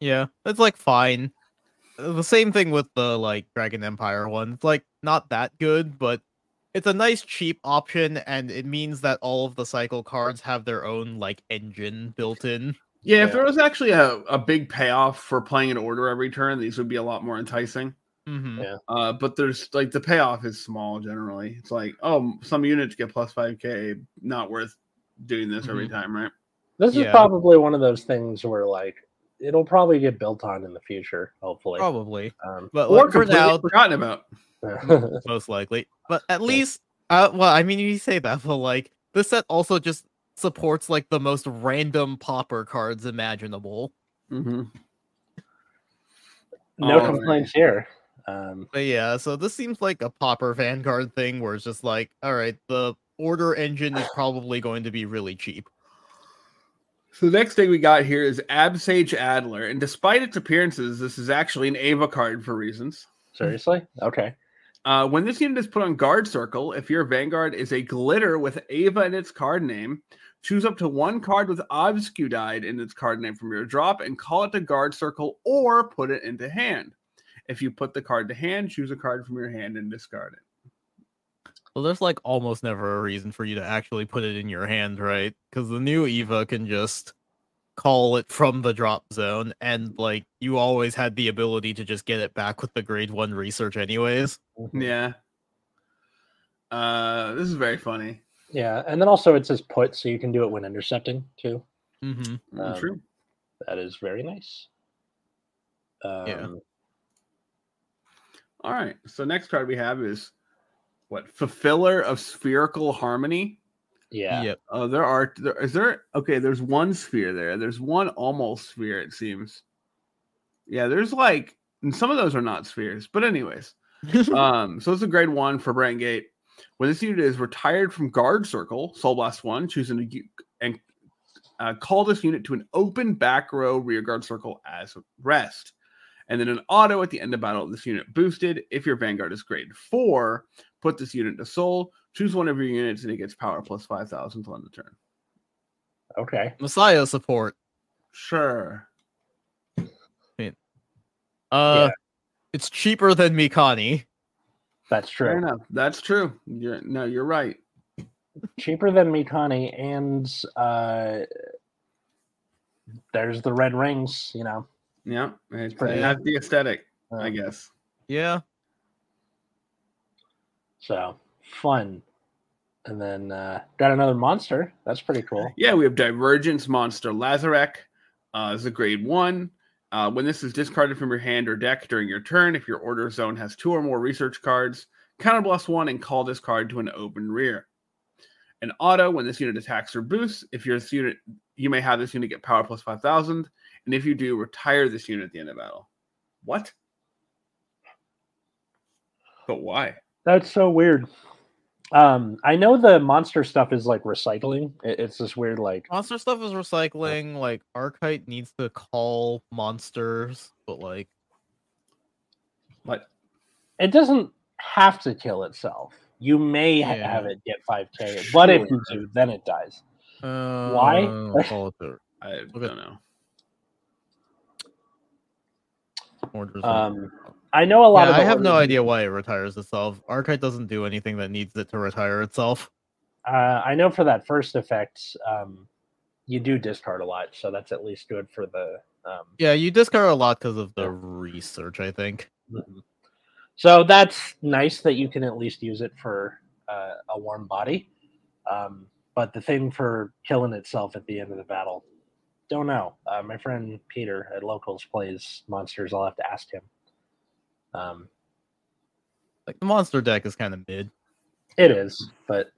Yeah, it's like fine. The same thing with the like Dragon Empire one. It's like not that good, but it's a nice cheap option, and it means that all of the cycle cards have their own like engine built in. Yeah, if there was actually a, a big payoff for playing an order every turn, these would be a lot more enticing. Hmm Yeah. Uh, but there's like the payoff is small generally. It's like, oh, some units get plus 5k, not worth doing this every time, right? This is probably one of those things where like it'll probably get built on in the future, hopefully. Probably, Um, but Or like, for now, forgotten about. most likely. But at least, uh, well, I mean, you say that, but like this set also just supports like the most random popper cards imaginable. Mm-hmm. no Alright. complaints here. Um, But yeah, so this seems like a popper Vanguard thing where it's just like, all right, the order engine is probably going to be really cheap. So the next thing we got here is Absage Adler, and despite its appearances, this is actually an Ava card for reasons. Seriously? Okay. Uh, when this unit is put on guard circle, if your Vanguard is a glitter with Ava in its card name, choose up to one card with Obscudide in its card name from your drop and call it to guard circle or put it into hand. If you put the card to hand, choose a card from your hand and discard it. Well, there's like almost never a reason for you to actually put it in your hand, right? Because the new Eva can just call it from the drop zone, and like you always had the ability to just get it back with the grade one research, anyways. Mhm. Yeah. Uh, this is very funny. Yeah, and then also it says put, so you can do it when intercepting too. Mm-hmm. Mm, Um, True. That is very nice. Um, Yeah. All right. So next card we have is what? Fulfiller of Spherical Harmony. Yeah. Yep. Oh, there are. There, is there? Okay, there's one sphere there. There's one almost sphere. It seems. Yeah, there's like, and some of those are not spheres. But anyways, um, so it's a grade one for Brandt Gate. When this unit is retired from guard circle, Soul Blast one, choosing to and uh, call this unit to an open back row rear guard circle as rest. And then an auto at the end of battle, this unit boosted. If your Vanguard is grade four, put this unit to soul. Choose one of your units and it gets power plus 5,000 on the turn. Okay. Messiah support. Sure. Uh, it's cheaper than Mikani. That's Fair true. enough. That's true. You're, no, you're right. Cheaper than Mikani, and uh, there's the red rings. You know. Yeah. It's, pretty- it has the aesthetic, Uh, I guess. Yeah. So fun. And then uh, got another monster. That's pretty cool. Yeah, we have Divergence Monster Lazarek. Uh, is a grade one. Uh, when this is discarded from your hand or deck during your turn, if your order zone has two or more research cards, counter blast one and call this card to an open rear. An auto, when this unit attacks or boosts, if your unit, you may have this unit get power plus 5,000. And if you do, retire this unit at the end of battle. What? But why? That's so weird. Um, I know the monster stuff is like recycling. It's this weird like Monster stuff is recycling. Like Archite needs to call monsters, but like What? it doesn't have to kill itself. You may ha- Yeah. have it get 5k, but if you do, then it dies. uh, Why? call it the I don't know. Orders. Um, I know a lot yeah, of. I the have no idea why it retires itself. Archite doesn't do anything that needs it to retire itself. Uh, I know for that first effect, um, you do discard a lot, so that's at least good for the. Um, Yeah, you discard a lot because of the research, I think. mhm. So that's nice that you can at least use it for uh, a warm body. Um, but the thing for killing itself at the end of the battle, don't know. Uh, my friend Peter at Locals plays monsters. I'll have to ask him. Um, Like the monster deck is kind of mid. it is, but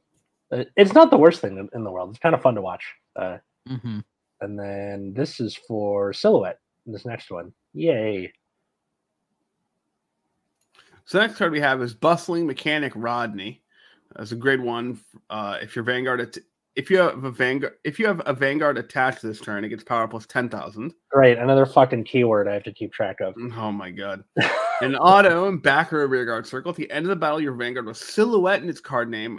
it's not the worst thing in- in the world. It's kind of fun to watch. Uh, Mm-hmm. And then this is for Silhouette. This next one. Yay. So next card we have is Bustling Mechanic Rodney. That's a grade one, uh, if your Vanguard, at- if you have a Vanguard, if you have a Vanguard attached this turn, it gets power plus ten thousand. Right, Another fucking keyword I have to keep track of. Mm, oh my god! An auto and backer a rear guard circle. At the end of the battle, your Vanguard with silhouette in its card name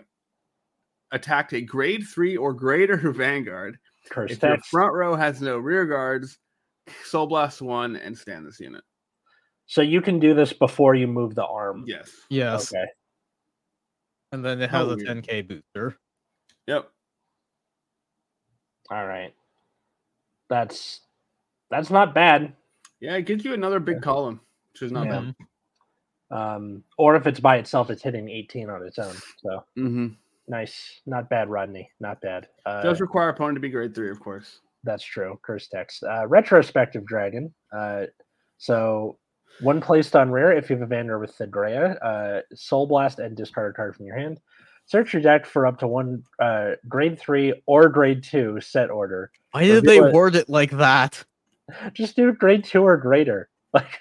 attacked a grade three or greater Vanguard. Curse If your front row has no rear guards, Soul Blast one and stand this unit. So you can do this before you move the arm. Yes. Yes, Okay. and then it How has oh, a weird. 10k booster. Yep. All right. That's that's not bad. Yeah, it gives you another big column, which is not Yeah. bad. Um, or if it's by itself, it's hitting 18 on its own. So Mm-hmm. nice. Not bad, Rodney. Not bad. Uh, Does require opponent to be grade three, of course. That's true. Curse text. Uh, retrospective dragon. Uh, so one placed on rear if you have a Vanguard with Thedrea, uh, Soul Blast, and discard a card from your hand. Search your deck for up to one uh, grade three or grade two set order. Why did they word it like that? Just do grade two or greater. Like,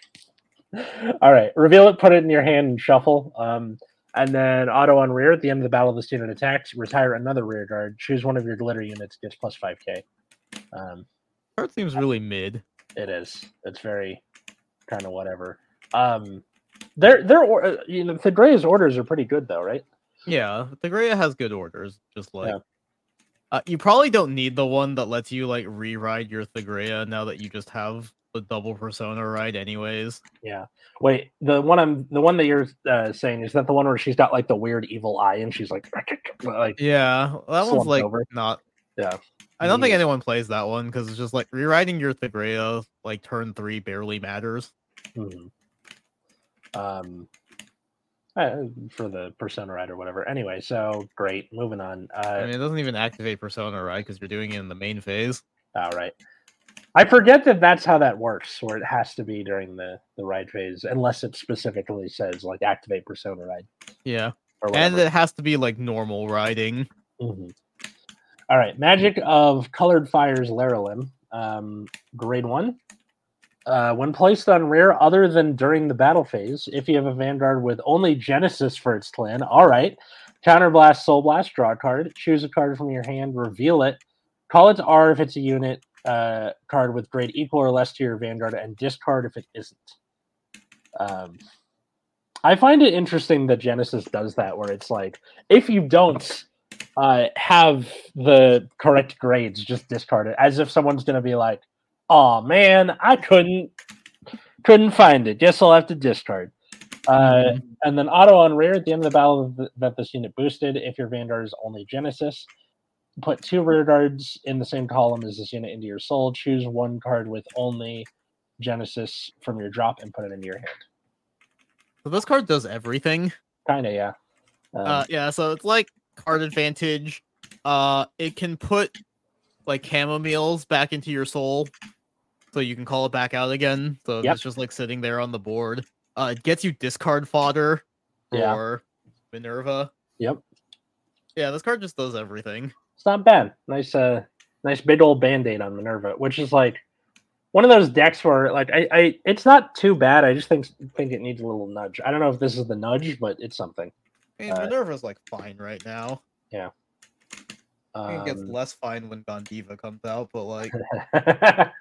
all right, reveal it, put it in your hand, and shuffle. Um, and then auto on rear at the end of the battle, this unit attacks. Retire another rear guard. Choose one of your glitter units. Gets plus five k. Um, Card seems really mid. it is. It's very kind of whatever. Um, their their or- uh, you know Thegrea's orders are pretty good though, right? Yeah, the Greya has good orders. Just like Yeah. uh, you probably don't need the one that lets you like re-ride your Thagrea now that you just have the double persona ride anyways. Yeah. Wait, the one I'm the one that you're uh, saying is that the one where she's got like the weird evil eye and she's like like Yeah, that one's like over. not. Yeah. I don't think anyone plays that one because it's just like rewriting your Thagrea like turn three barely matters. Mhm. um uh, for the persona ride or whatever. Anyway, so great. Moving on. Uh, I mean, it doesn't even activate persona, right? Because you're doing it in the main phase. All right. I forget that that's how that works, where it has to be during the the ride phase, unless it specifically says like activate persona ride Yeah, and it has to be like normal riding. Mhm. All right, Magic of Colored Fire's Laralim, um, grade one. Uh, when placed on rare other than during the battle phase, if you have a Vanguard with only Genesis for its clan, all right. Counterblast, Soul Blast, draw a card, choose a card from your hand, reveal it, call it to R if it's a unit uh, card with grade equal or less to your Vanguard, and discard if it isn't. Um, I find it interesting that Genesis does that, where it's like, if you don't uh, have the correct grades, just discard it, as if someone's going to be like, "Oh man, I couldn't couldn't find it. Guess I'll have to discard." Uh, Mhm. and then auto on rear at the end of the battle th- that this unit boosted. If your Vanguard is only Genesis, put two rear guards in the same column as this unit into your soul. Choose one card with only Genesis from your drop and put it into your hand. So this card does everything. Kind of, yeah. Um, Uh, yeah, so it's like card advantage. Uh, it can put like chamomiles back into your soul, so you can call it back out again. So Yep. it's just like sitting there on the board. Uh, it gets you discard fodder Yeah. for Minerva. Yep. Yeah, this card just does everything. it's not bad. Nice, uh, nice big old band aid on Minerva, which is like one of those decks where, like, I, I, it's not too bad. I just think think it needs a little nudge. I don't know if this is the nudge, but it's something. I mean, Uh, Minerva's like fine right now. I think it gets Um, less fine when Gondiva comes out, but like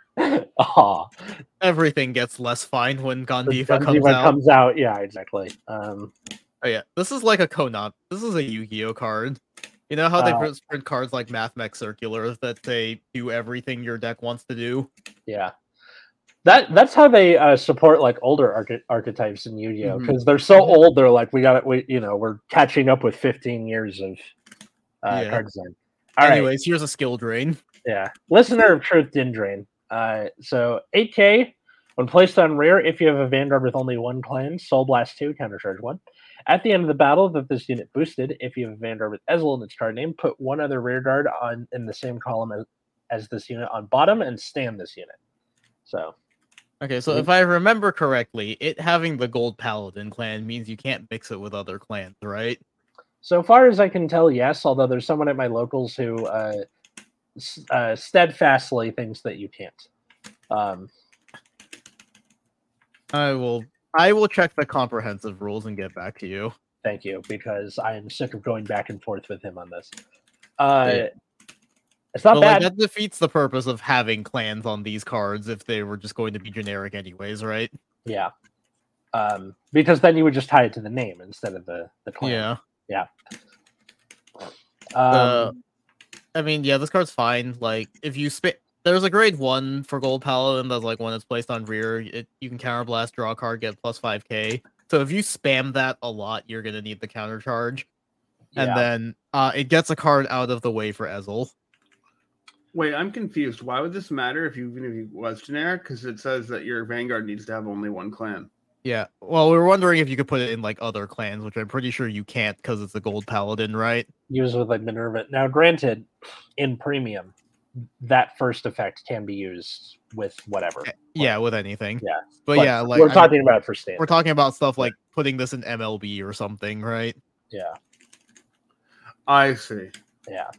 everything gets less fine when Gondiva comes out. comes out. Yeah, exactly. Um, Oh yeah, this is like a Konami. This is a Yu-Gi-Oh card. You know how they Uh, print cards like Mathmech Circular that they do everything your deck wants to do. yeah, that that's how they uh, support like older arche- archetypes in Yu-Gi-Oh because they're so old. They're like, we got it. We you know we're catching up with 15 years of uh, Yeah. card design. All right. Anyways, here's a skill drain. Yeah. Listener of Truth Dindrain. Uh, so 8K, when placed on rear, if you have a Vanguard with only one clan, Soul Blast 2, Countercharge 1. At the end of the battle that this unit boosted, if you have a Vanguard with Ezel in its card name, put one other rear guard on in the same column as, as this unit on bottom and stand this unit. So Okay, so if I remember correctly, it having the Gold Paladin clan means you can't mix it with other clans, right? So far as I can tell, yes, although there's someone at my locals who uh, s- uh, steadfastly thinks that you can't. Um, I will. I will check the comprehensive rules and get back to you. Thank you, because I am sick of going back and forth with him on this. Uh, Yeah. It's not But like bad. that defeats the purpose of having clans on these cards if they were just going to be generic anyways, right? Yeah. Um, because then you would just tie it to the name instead of the the clan. Yeah. Um, Uh, I mean, yeah, this card's fine. Like, if you spit, there's a grade one for Gold Paladin that's like when it's placed on rear, it, you can counterblast, draw a card, get plus five k. So if you spam that a lot, you're gonna need the counter charge, and then uh, it gets a card out of the way for Ezel. Wait, I'm confused. Why would this matter if you even if it was generic? Because it says that your Vanguard needs to have only one clan. Yeah. Well, we were wondering if you could put it in like other clans, which I'm pretty sure you can't because it's a Gold Paladin, right? used with like Minerva. Now, granted, in premium, that first effect can be used with whatever. Yeah, with anything. Yeah, But, yeah, like we're I- talking about for standard. we're talking about stuff like putting this in MLB or something, right? yeah, I see. yeah.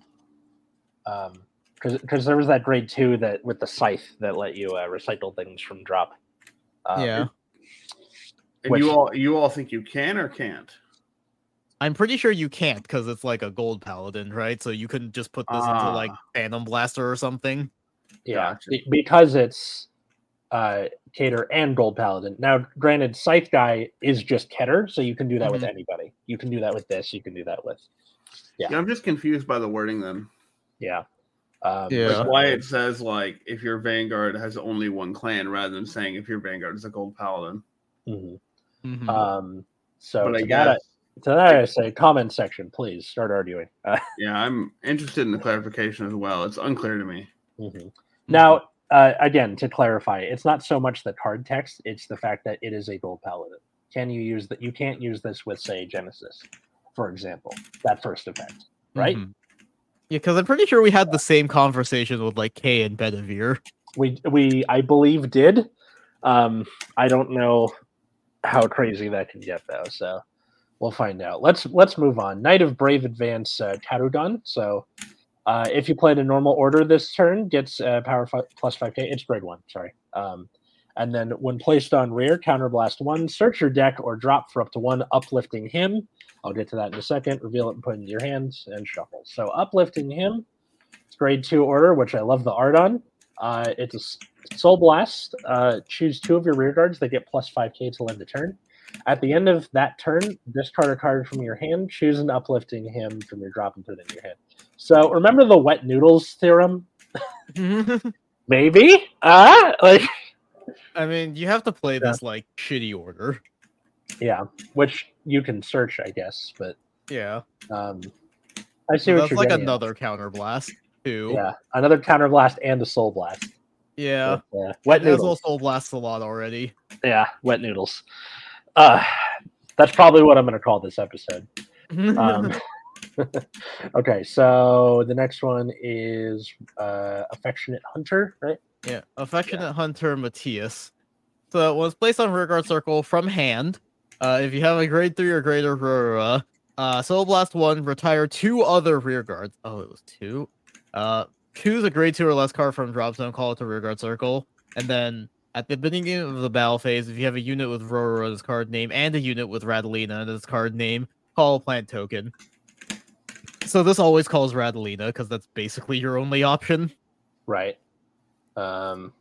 Um, because there was that grade two that with the scythe that let you uh, recycle things from drop. Um, yeah. And Which- you all you all think you can or can't? I'm pretty sure you can't because it's like a gold paladin, right? So you couldn't just put this into like Ah. Phantom Blaster or something. Yeah, Gotcha. be- because it's uh Keter and Gold Paladin. Now, granted, Scythe guy is just Keter, so you can do that with Mhm. anybody. You can do that with this. You can do that with Yeah. Yeah, I'm just confused by the wording then. yeah. Um, Yeah. Like why it says like if your Vanguard has only one clan rather than saying if your Vanguard is a gold paladin. mhm. Mhm. Um. So But I to that, I- to that I say, comment section, please start arguing. Uh, yeah, I'm interested in the clarification as well. It's unclear to me. mhm. Now, uh, again, to clarify, it's not so much the card text; it's the fact that it is a gold paladin. Can you use that? You can't use this with, say, Genesis, for example. That first effect, right? Mhm. Yeah, because I'm pretty sure we had the same conversation with like Kay and Bedivere. We we I believe did. Um, I don't know how crazy that can get though, so we'll find out. Let's let's move on. Knight of Brave Advance uh, Tarudan. So uh, if you play played a normal order this turn, gets uh, power plus five k. It's grade one. Sorry. Um, and then when placed on rear, counterblast one, search your deck or drop for up to one, uplifting him. I'll get to that in a second. Reveal it and put it in your hands and shuffle. So uplifting him. It's grade two order, which I love the art on. Uh, it's a soul blast. Uh, choose two of your rear guards. They get plus five k to end the turn. At the end of that turn, discard a card from your hand. Choose an uplifting him from your drop and put it in your hand. So remember the wet noodles theorem? Maybe. Ah, like I mean, you have to play this like shitty order. yeah, which you can search, I guess. But Yeah, um, I see what that's you're like getting at. another counterblast too. Yeah, another counter blast and a soul blast. Yeah. But, uh, wet It noodles. also blasts a lot already. Yeah, wet noodles. Uh, that's probably what I'm going to call this episode. Um, okay, so the next one is uh, affectionate hunter, right? Yeah, affectionate hunter Matthias. So when it's placed on rearguard circle from hand, uh, if you have a grade three or greater Aurora, uh, Soul Blast one, retire two other rearguards. Oh, it was two. Uh, choose a grade two or less card from drop zone, call it to rearguard circle, and then at the beginning of the battle phase, if you have a unit with Aurora's card name and a unit with Radalina its card name, call a plant token. So this always calls Radalina because that's basically your only option. Right. Um,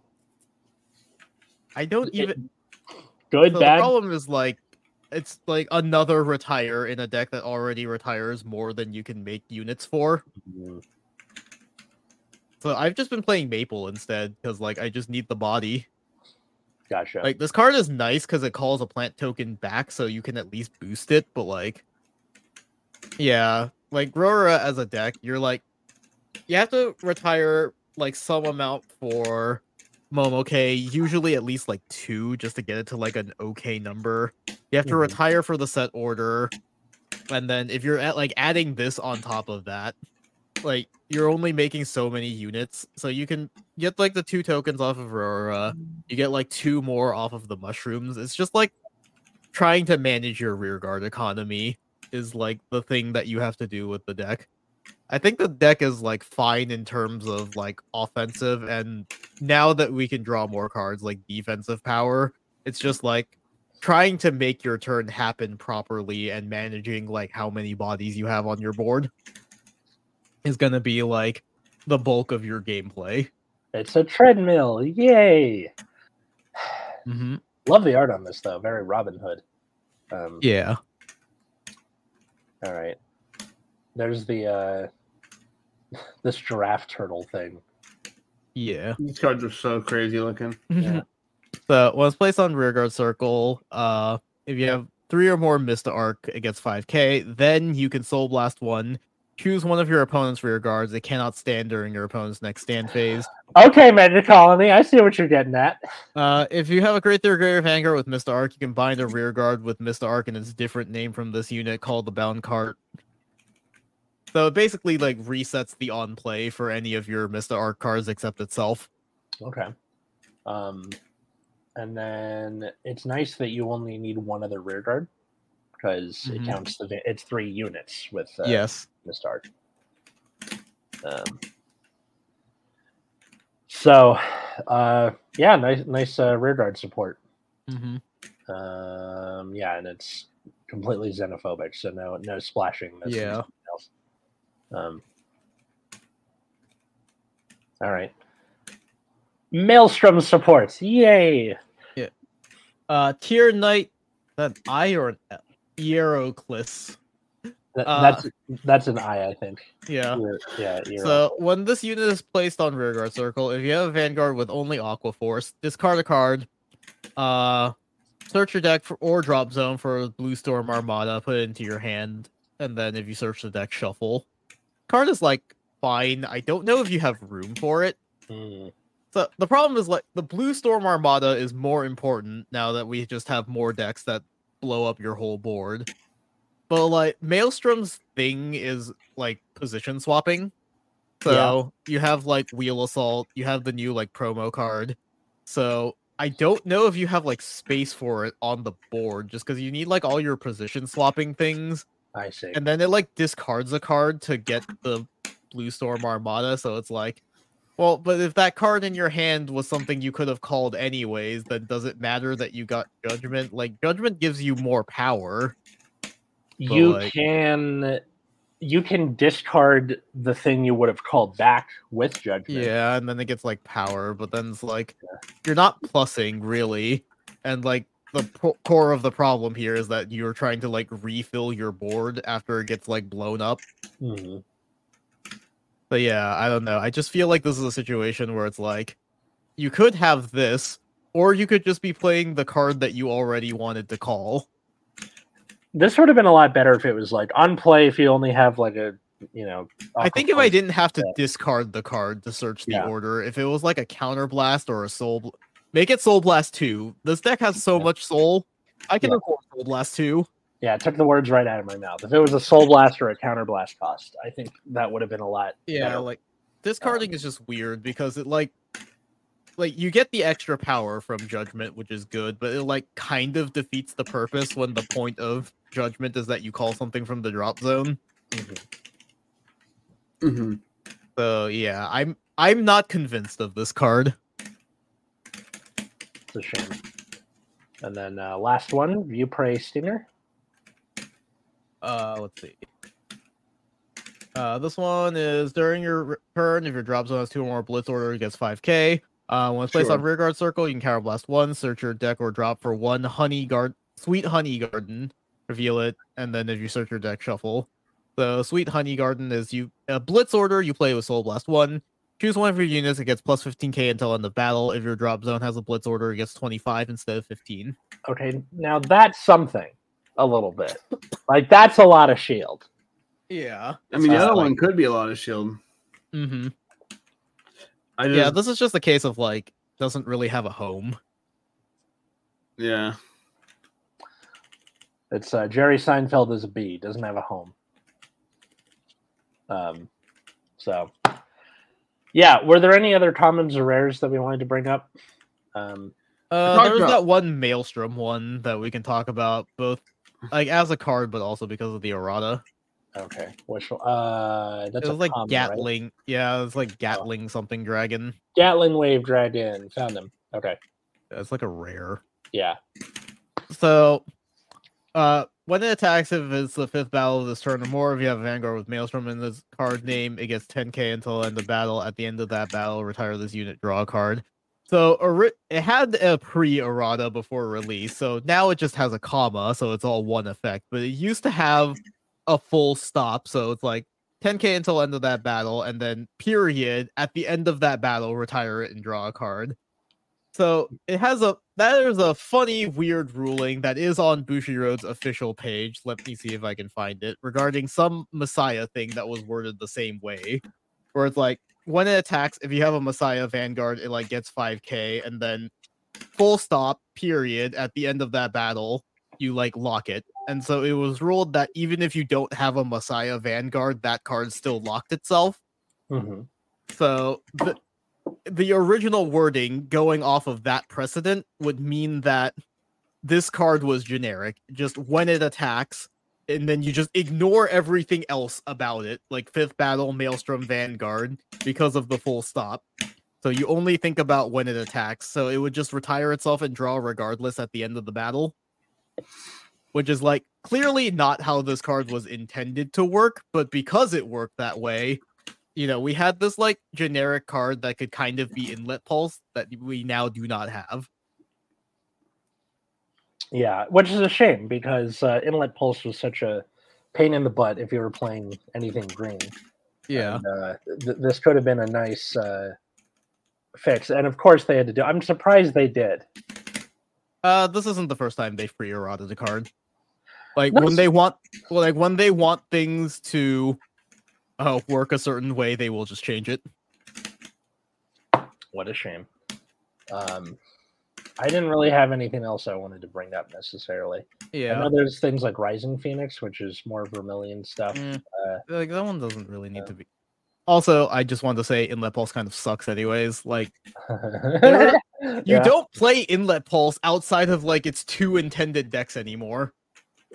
I don't It- even. good, So bad. the problem is like it's like another retire in a deck that already retires more than you can make units for. Mm, So I've just been playing Maple instead because like I just need the body. Gotcha. Like this card is nice because it calls a plant token back, so you can at least boost it. But like, yeah, like Rora as a deck, you're like, you have to retire like some amount for Momoke, usually at least like two, just to get it to like an okay number. You have to Mhm. retire for the set order, and then if you're at like adding this on top of that, like you're only making so many units, so you can get like the two tokens off of Aurora. You get like two more off of the mushrooms. It's just like trying to manage your rear guard economy is like the thing that you have to do with the deck. I think the deck is like fine in terms of like offensive, and now that we can draw more cards like defensive power, it's just like trying to make your turn happen properly and managing like how many bodies you have on your board is gonna be like the bulk of your gameplay. it's a treadmill. Yay! Mm-hmm. Love the art on this though. Very Robin Hood. Um, Yeah. All right. There's the uh, this giraffe turtle thing. Yeah. These cards are so crazy looking. Yeah. so when it's placed on rearguard circle, uh, if you have three or more Mista Arc, it gets 5k. Then you can Soul Blast one. Choose one of your opponent's rear guards. They cannot stand during your opponent's next stand phase. Okay, Magic Colony. I see what you're getting at. Uh, if you have a Great Third Greater Vanguard with Mr. Arc, you can bind a rear guard with Mr. Arc and its different name from this unit called the Bound Cart. So it basically like resets the on play for any of your Mr. Arc cards except itself. Okay. Um, and then it's nice that you only need one other rear guard because Mhm. it counts the. It's three units with uh, yes. Start. Um, so, uh, yeah, nice, nice uh, rear guard support. hmm Um, yeah, and it's completely xenophobic, so no, no splashing. No Yeah. else. Um. All right. Maelstrom supports. Yay! Yeah. Uh, Tier Knight, an I or an L? Hieroclys. That, Uh, that's that's an eye, I think. Yeah. Ear- yeah. ear- So when this unit is placed on rearguard circle, if you have a vanguard with only Aqua Force, discard a card. Uh, search your deck for or drop zone for Blue Storm Armada. Put it into your hand, and then if you search the deck, shuffle. Card is like fine. I don't know if you have room for it. Mm, So the problem is like the Blue Storm Armada is more important now that we just have more decks that blow up your whole board. But like Maelstrom's thing is like position swapping. So you have like Wheel Assault, you have the new like promo card. So I don't know if you have like space for it on the board just because you need like all your position swapping things I see. and then it like discards a card to get the blue storm armada so it's like well but if that card in your hand was something you could have called anyways then does it matter that you got judgment like judgment gives you more power you like- can you can discard the thing you would have called back with judgment. yeah and then it gets like power but then it's like you're not plussing really and like the po- core of the problem here is that you're trying to like refill your board after it gets like blown up Mhm. But yeah, I don't know. I just feel like this is a situation where it's like you could have this, or you could just be playing the card that you already wanted to call. This would have been a lot better if it was like on play. If you only have like a you know. I think if I didn't have to Yeah. discard the card to search the Yeah. order, if it was like a counter blast or a soul, Bl- make it soul blast two. This deck has so Yeah. much soul. I can Yeah. afford soul blast two. Yeah, it took the words right out of my mouth. If it was a soul blast or a counter blast cost, I think that would have been a lot. Yeah, better. like discarding is just weird because it like like you get the extra power from judgment, which is good, but it like kind of defeats the purpose when the point of judgment is that you call something from the drop zone. Mhm. hmm So yeah, I'm I'm not convinced of this card. It's a shame. And then uh, last one, View Prey Stinger. Uh, let's see. Uh, this one is during your turn. If your drop zone has two or more blitz order, it gets 5k. Uh, when it's placed on Sure. rear guard circle, you can counter blast one, search your deck or drop for one honey guard, sweet honey garden, reveal it, and then if you search your deck, shuffle. So sweet honey garden is you a blitz order. You play with soul blast one. Choose one of your units. It gets plus 15k until end of battle. If your drop zone has a blitz order, it gets 25 instead of 15. Okay, now that's something. A little bit, like that's a lot of shield. Yeah. I mean, the Uh, other like- one could be a lot of shield. Mm-hmm. I just, Yeah, this is just a case of like doesn't really have a home. yeah. It's uh, Jerry Seinfeld is a bee, doesn't have a home. Um, so yeah, were there any other commons or rares that we wanted to bring up? Um, Uh, talked there's that one Maelstrom one that we can talk about, both like as a card, but also because of the errata. Okay, which uh, that's it was like common, right? Gatling. Yeah, it was like Gatling something dragon. Gatling Wave Dragon. Found them. Okay, It's like a rare. yeah. So, uh, when it attacks, if it's the fifth battle of this turn or more, if you have Vanguard with Maelstrom in this card name, it gets 10k until end of battle. At the end of that battle, retire this unit, draw a card. So it had a pre-errata before release, so now it just has a comma, so it's all one effect. But it used to have a full stop, so it's like 10k until end of that battle, and then period at the end of that battle, retire it and draw a card. So it has a that is a funny, weird ruling that is on Bushiroad's official page. Let me see if I can find it regarding some Messiah thing that was worded the same way, where it's like when it attacks, if you have a Messiah Vanguard, it like gets 5k, and then full stop, period, at the end of that battle, you like lock it. And so it was ruled that even if you don't have a Messiah Vanguard, that card still locked itself. hmm So the the original wording going off of that precedent would mean that this card was generic, just when it attacks, and then you just ignore everything else about it, like fifth battle, Maelstrom Vanguard, because of the full stop. So you only think about when it attacks. So it would just retire itself and draw regardless at the end of the battle. Which is like clearly not how this card was intended to work, but because it worked that way, you know, we had this like generic card that could kind of be inlet pulse that we now do not have. Yeah, which is a shame because uh, Inlet Pulse was such a pain in the butt if you were playing anything green. Yeah. And, uh, th- this could have been a nice uh, fix, and of course they had to do. I'm surprised they did. Uh, this isn't the first time they've pre-eroded a card. Like No, when they want, well, like when they want things to uh, work a certain way, they will just change it. What a shame. Um, I didn't really have anything else I wanted to bring up necessarily. I Yeah, know there's things like Rising Phoenix, which is more Vermilion stuff. Mm. Uh, like that one doesn't really need Yeah. to be. Also, I just wanted to say Inlet Pulse kind of sucks, anyways. Like you yeah. don't play Inlet Pulse outside of like its two intended decks anymore.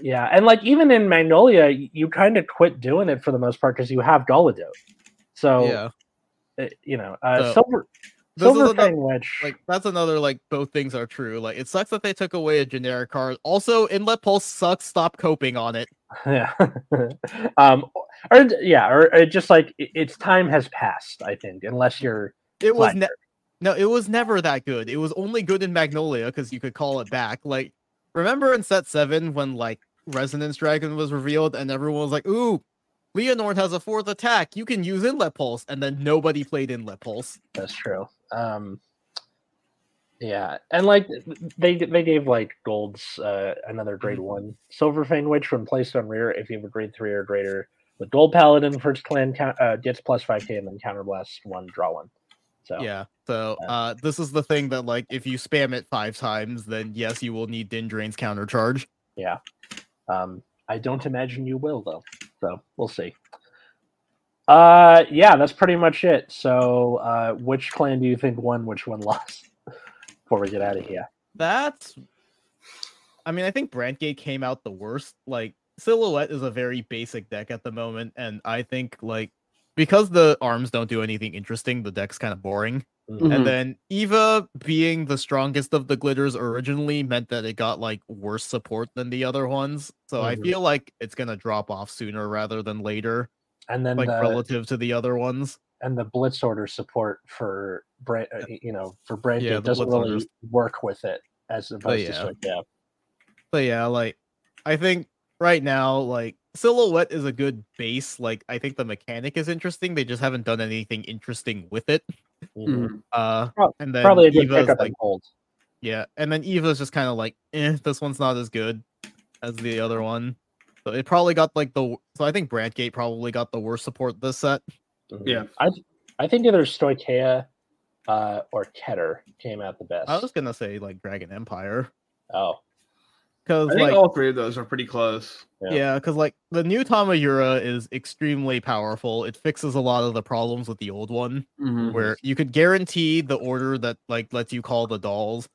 Yeah, and like even in Magnolia, you kind of quit doing it for the most part because you have Galadote. So yeah, uh, you know, uh, So, Silver Silver another- like that's another like both things are true. Like it sucks that they took away a generic card. Also, Inlet Pulse sucks. Stop coping on it. yeah, um, or yeah, or, or just like i- its time has passed. I think unless you're It was ne- no, it was never that good. It was only good in Magnolia because you could call it back. Like, remember in set seven when like Resonance Dragon was revealed and everyone was like, "Ooh, Leonord has a fourth attack. You can use Inlet Pulse," and then nobody played Inlet Pulse. That's true. Um, yeah, and like they they gave like golds uh, another Mm-hmm. grade one silver fang witch when placed on rear if you have a grade three or greater with gold paladin first clan count, uh, gets plus five k and then counterblast one draw one. So Yeah. So uh, this is the thing that like if you spam it five times, then yes, you will need Dindrain's counter charge. yeah, um, I don't imagine you will though. So we'll see. Uh, yeah, that's pretty much it. So, uh, which clan do you think won? Which one lost? Before we get out of here. That's. I mean, I think Brandt Gate came out the worst. Like Silhouette is a very basic deck at the moment, and I think like because the arms don't do anything interesting, the deck's kind of boring. Mhm. And then Eva being the strongest of the glitters originally meant that it got like worse support than the other ones. So I Mhm. feel like it's gonna drop off sooner rather than later, And then like the, relative to the other ones. and the blitz order support for Bra- uh, you know for Brand Yeah, doesn't blitz really orders. work with it as opposed to yeah. Stoic yeah. But yeah, like I think right now, like silhouette is a good base. Like I think the mechanic is interesting. They just haven't done anything interesting with it. Mhm. Uh, and then Probably a good Eva's like in yeah, and then Eva's just kind of like, eh, this one's not as good as the other one. So it probably got like the so I think Brandt Gate probably got the worst support this set. Mhm. Yeah. I I think either Stoicheia uh, or Keter came out the best. I was gonna say like Dragon Empire Oh, because I think like all three of those are pretty close. Yeah. Yeah, because like the new Tamayura is extremely powerful. It fixes a lot of the problems with the old one, Mhm. where you could guarantee the order that like lets you call the dolls.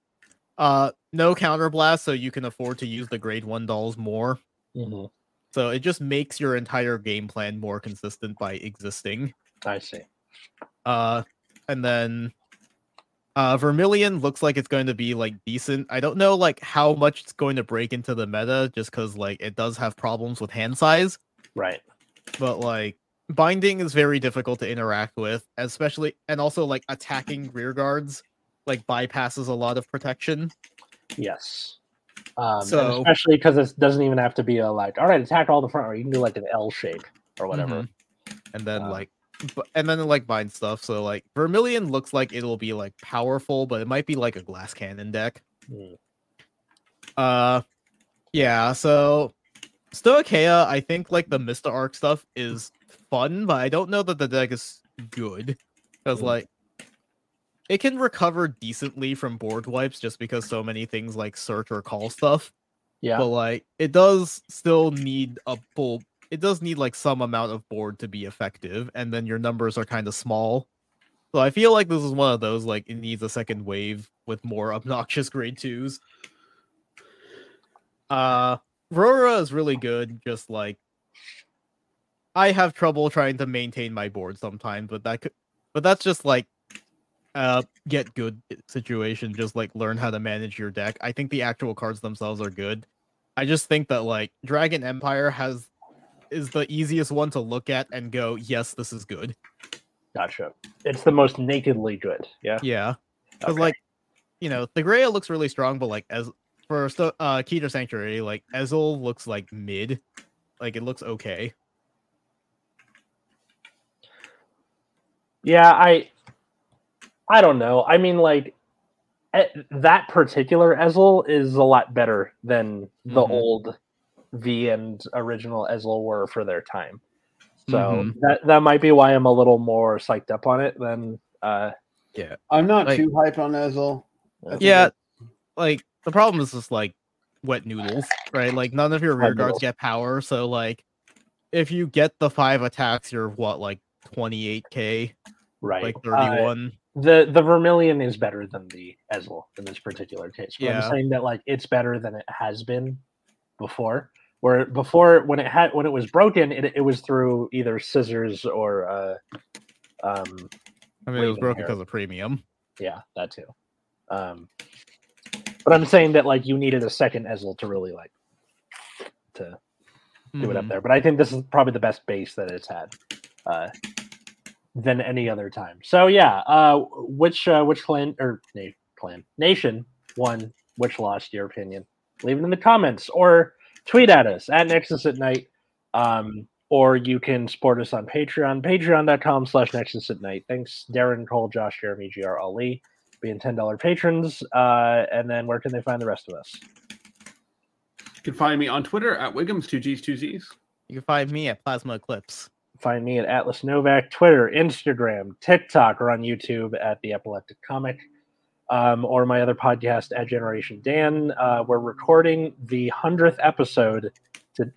Uh, no counterblast, so you can afford to use the grade one dolls more. mhm. So it just makes your entire game plan more consistent by existing. I see. Uh, and then uh Vermilion looks like it's going to be like decent. I don't know like how much it's going to break into the meta, just because like it does have problems with hand size. Right. but like binding is very difficult to interact with especially and also like attacking rear guards like bypasses a lot of protection Yes. Um, So- especially because it doesn't even have to be a like, all right, attack all the front, or you can do like an L shape or whatever. Mhm. and then Uh, like and then like bind stuff so like vermilion looks like it'll be like powerful but it might be like a glass cannon deck Mm. uh yeah so stoicheia i think like the mista arc stuff is fun but i don't know that the deck is good because Mm. like it can recover decently from board wipes just because so many things like search or call stuff Yeah. but like it does still need a full it does need like some amount of board to be effective and then your numbers are kind of small. So i feel like this is one of those like it needs a second wave with more obnoxious grade twos. Uh Rora is really good just like i have trouble trying to maintain my board sometimes but that could but that's just like uh get good situation just like learn how to manage your deck. I think the actual cards themselves are good. I just think that like dragon empire has is the easiest one to look at and go, yes, this is good. Gotcha. It's the most nakedly good. Yeah. Yeah, because Okay. like, you know, the Grea looks really strong, but like as for uh Keter Sanctuary, like Ezel looks like mid, like it looks okay. Yeah, I I don't know. I mean like that particular Ezel is a lot better than the Mhm. old V and original Ezel were for their time. So Mhm. that that might be why I'm a little more psyched up on it than uh yeah. I'm not Like- too hyped on Ezel. I think Yeah, like the problem is just like wet noodles, right? Like none of your rear guards get power, so like if you get the five attacks, you're what like 28k, right. like Uh, 31. the the Vermilion is better than the Ezel in this particular case. But Yeah. I'm saying that like it's better than it has been before. Where before when it had when it was broken, it, it was through either scissors or uh um I mean, it was broken hair. because of premium. yeah, that too. Um but I'm saying that like you needed a second Ezel to really like to do it up Mhm. there. But I think this is probably the best base that it's had uh, than any other time. So yeah, uh, which uh, which clan or na- clan nation won? Which lost? Your opinion? Leave it in the comments or tweet at us at Nexus at Night. Um, or you can support us on Patreon, patreon.com slash Nexus at Night. Thanks, Darren, Cole, Josh, Jeremy, GR, Ali, being $10 patrons. Uh, and then where can they find the rest of us? You can find me on Twitter at Wiggums, two G's, two Z's. You can find me at Plasma Eclipse. Find me at Atlas Novak, Twitter, Instagram, TikTok, or on YouTube at The Epileptic Comic, um, or my other podcast at Generation Dan. Uh, we're recording the hundredth episode. To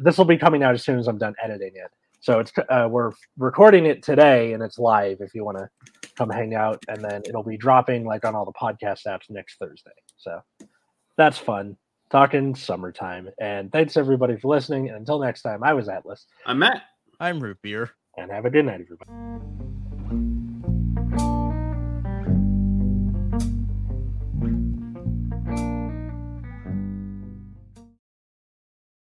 this will be coming out as soon as I'm done editing it. So it's uh, we're recording it today, and it's live. If you want to come hang out, and then it'll be dropping like on all the podcast apps next Thursday. So that's fun. Talking summertime, and thanks everybody for listening. And until next time, I was Atlas I'm Matt. I'm Root Beer. and have a good night, everybody.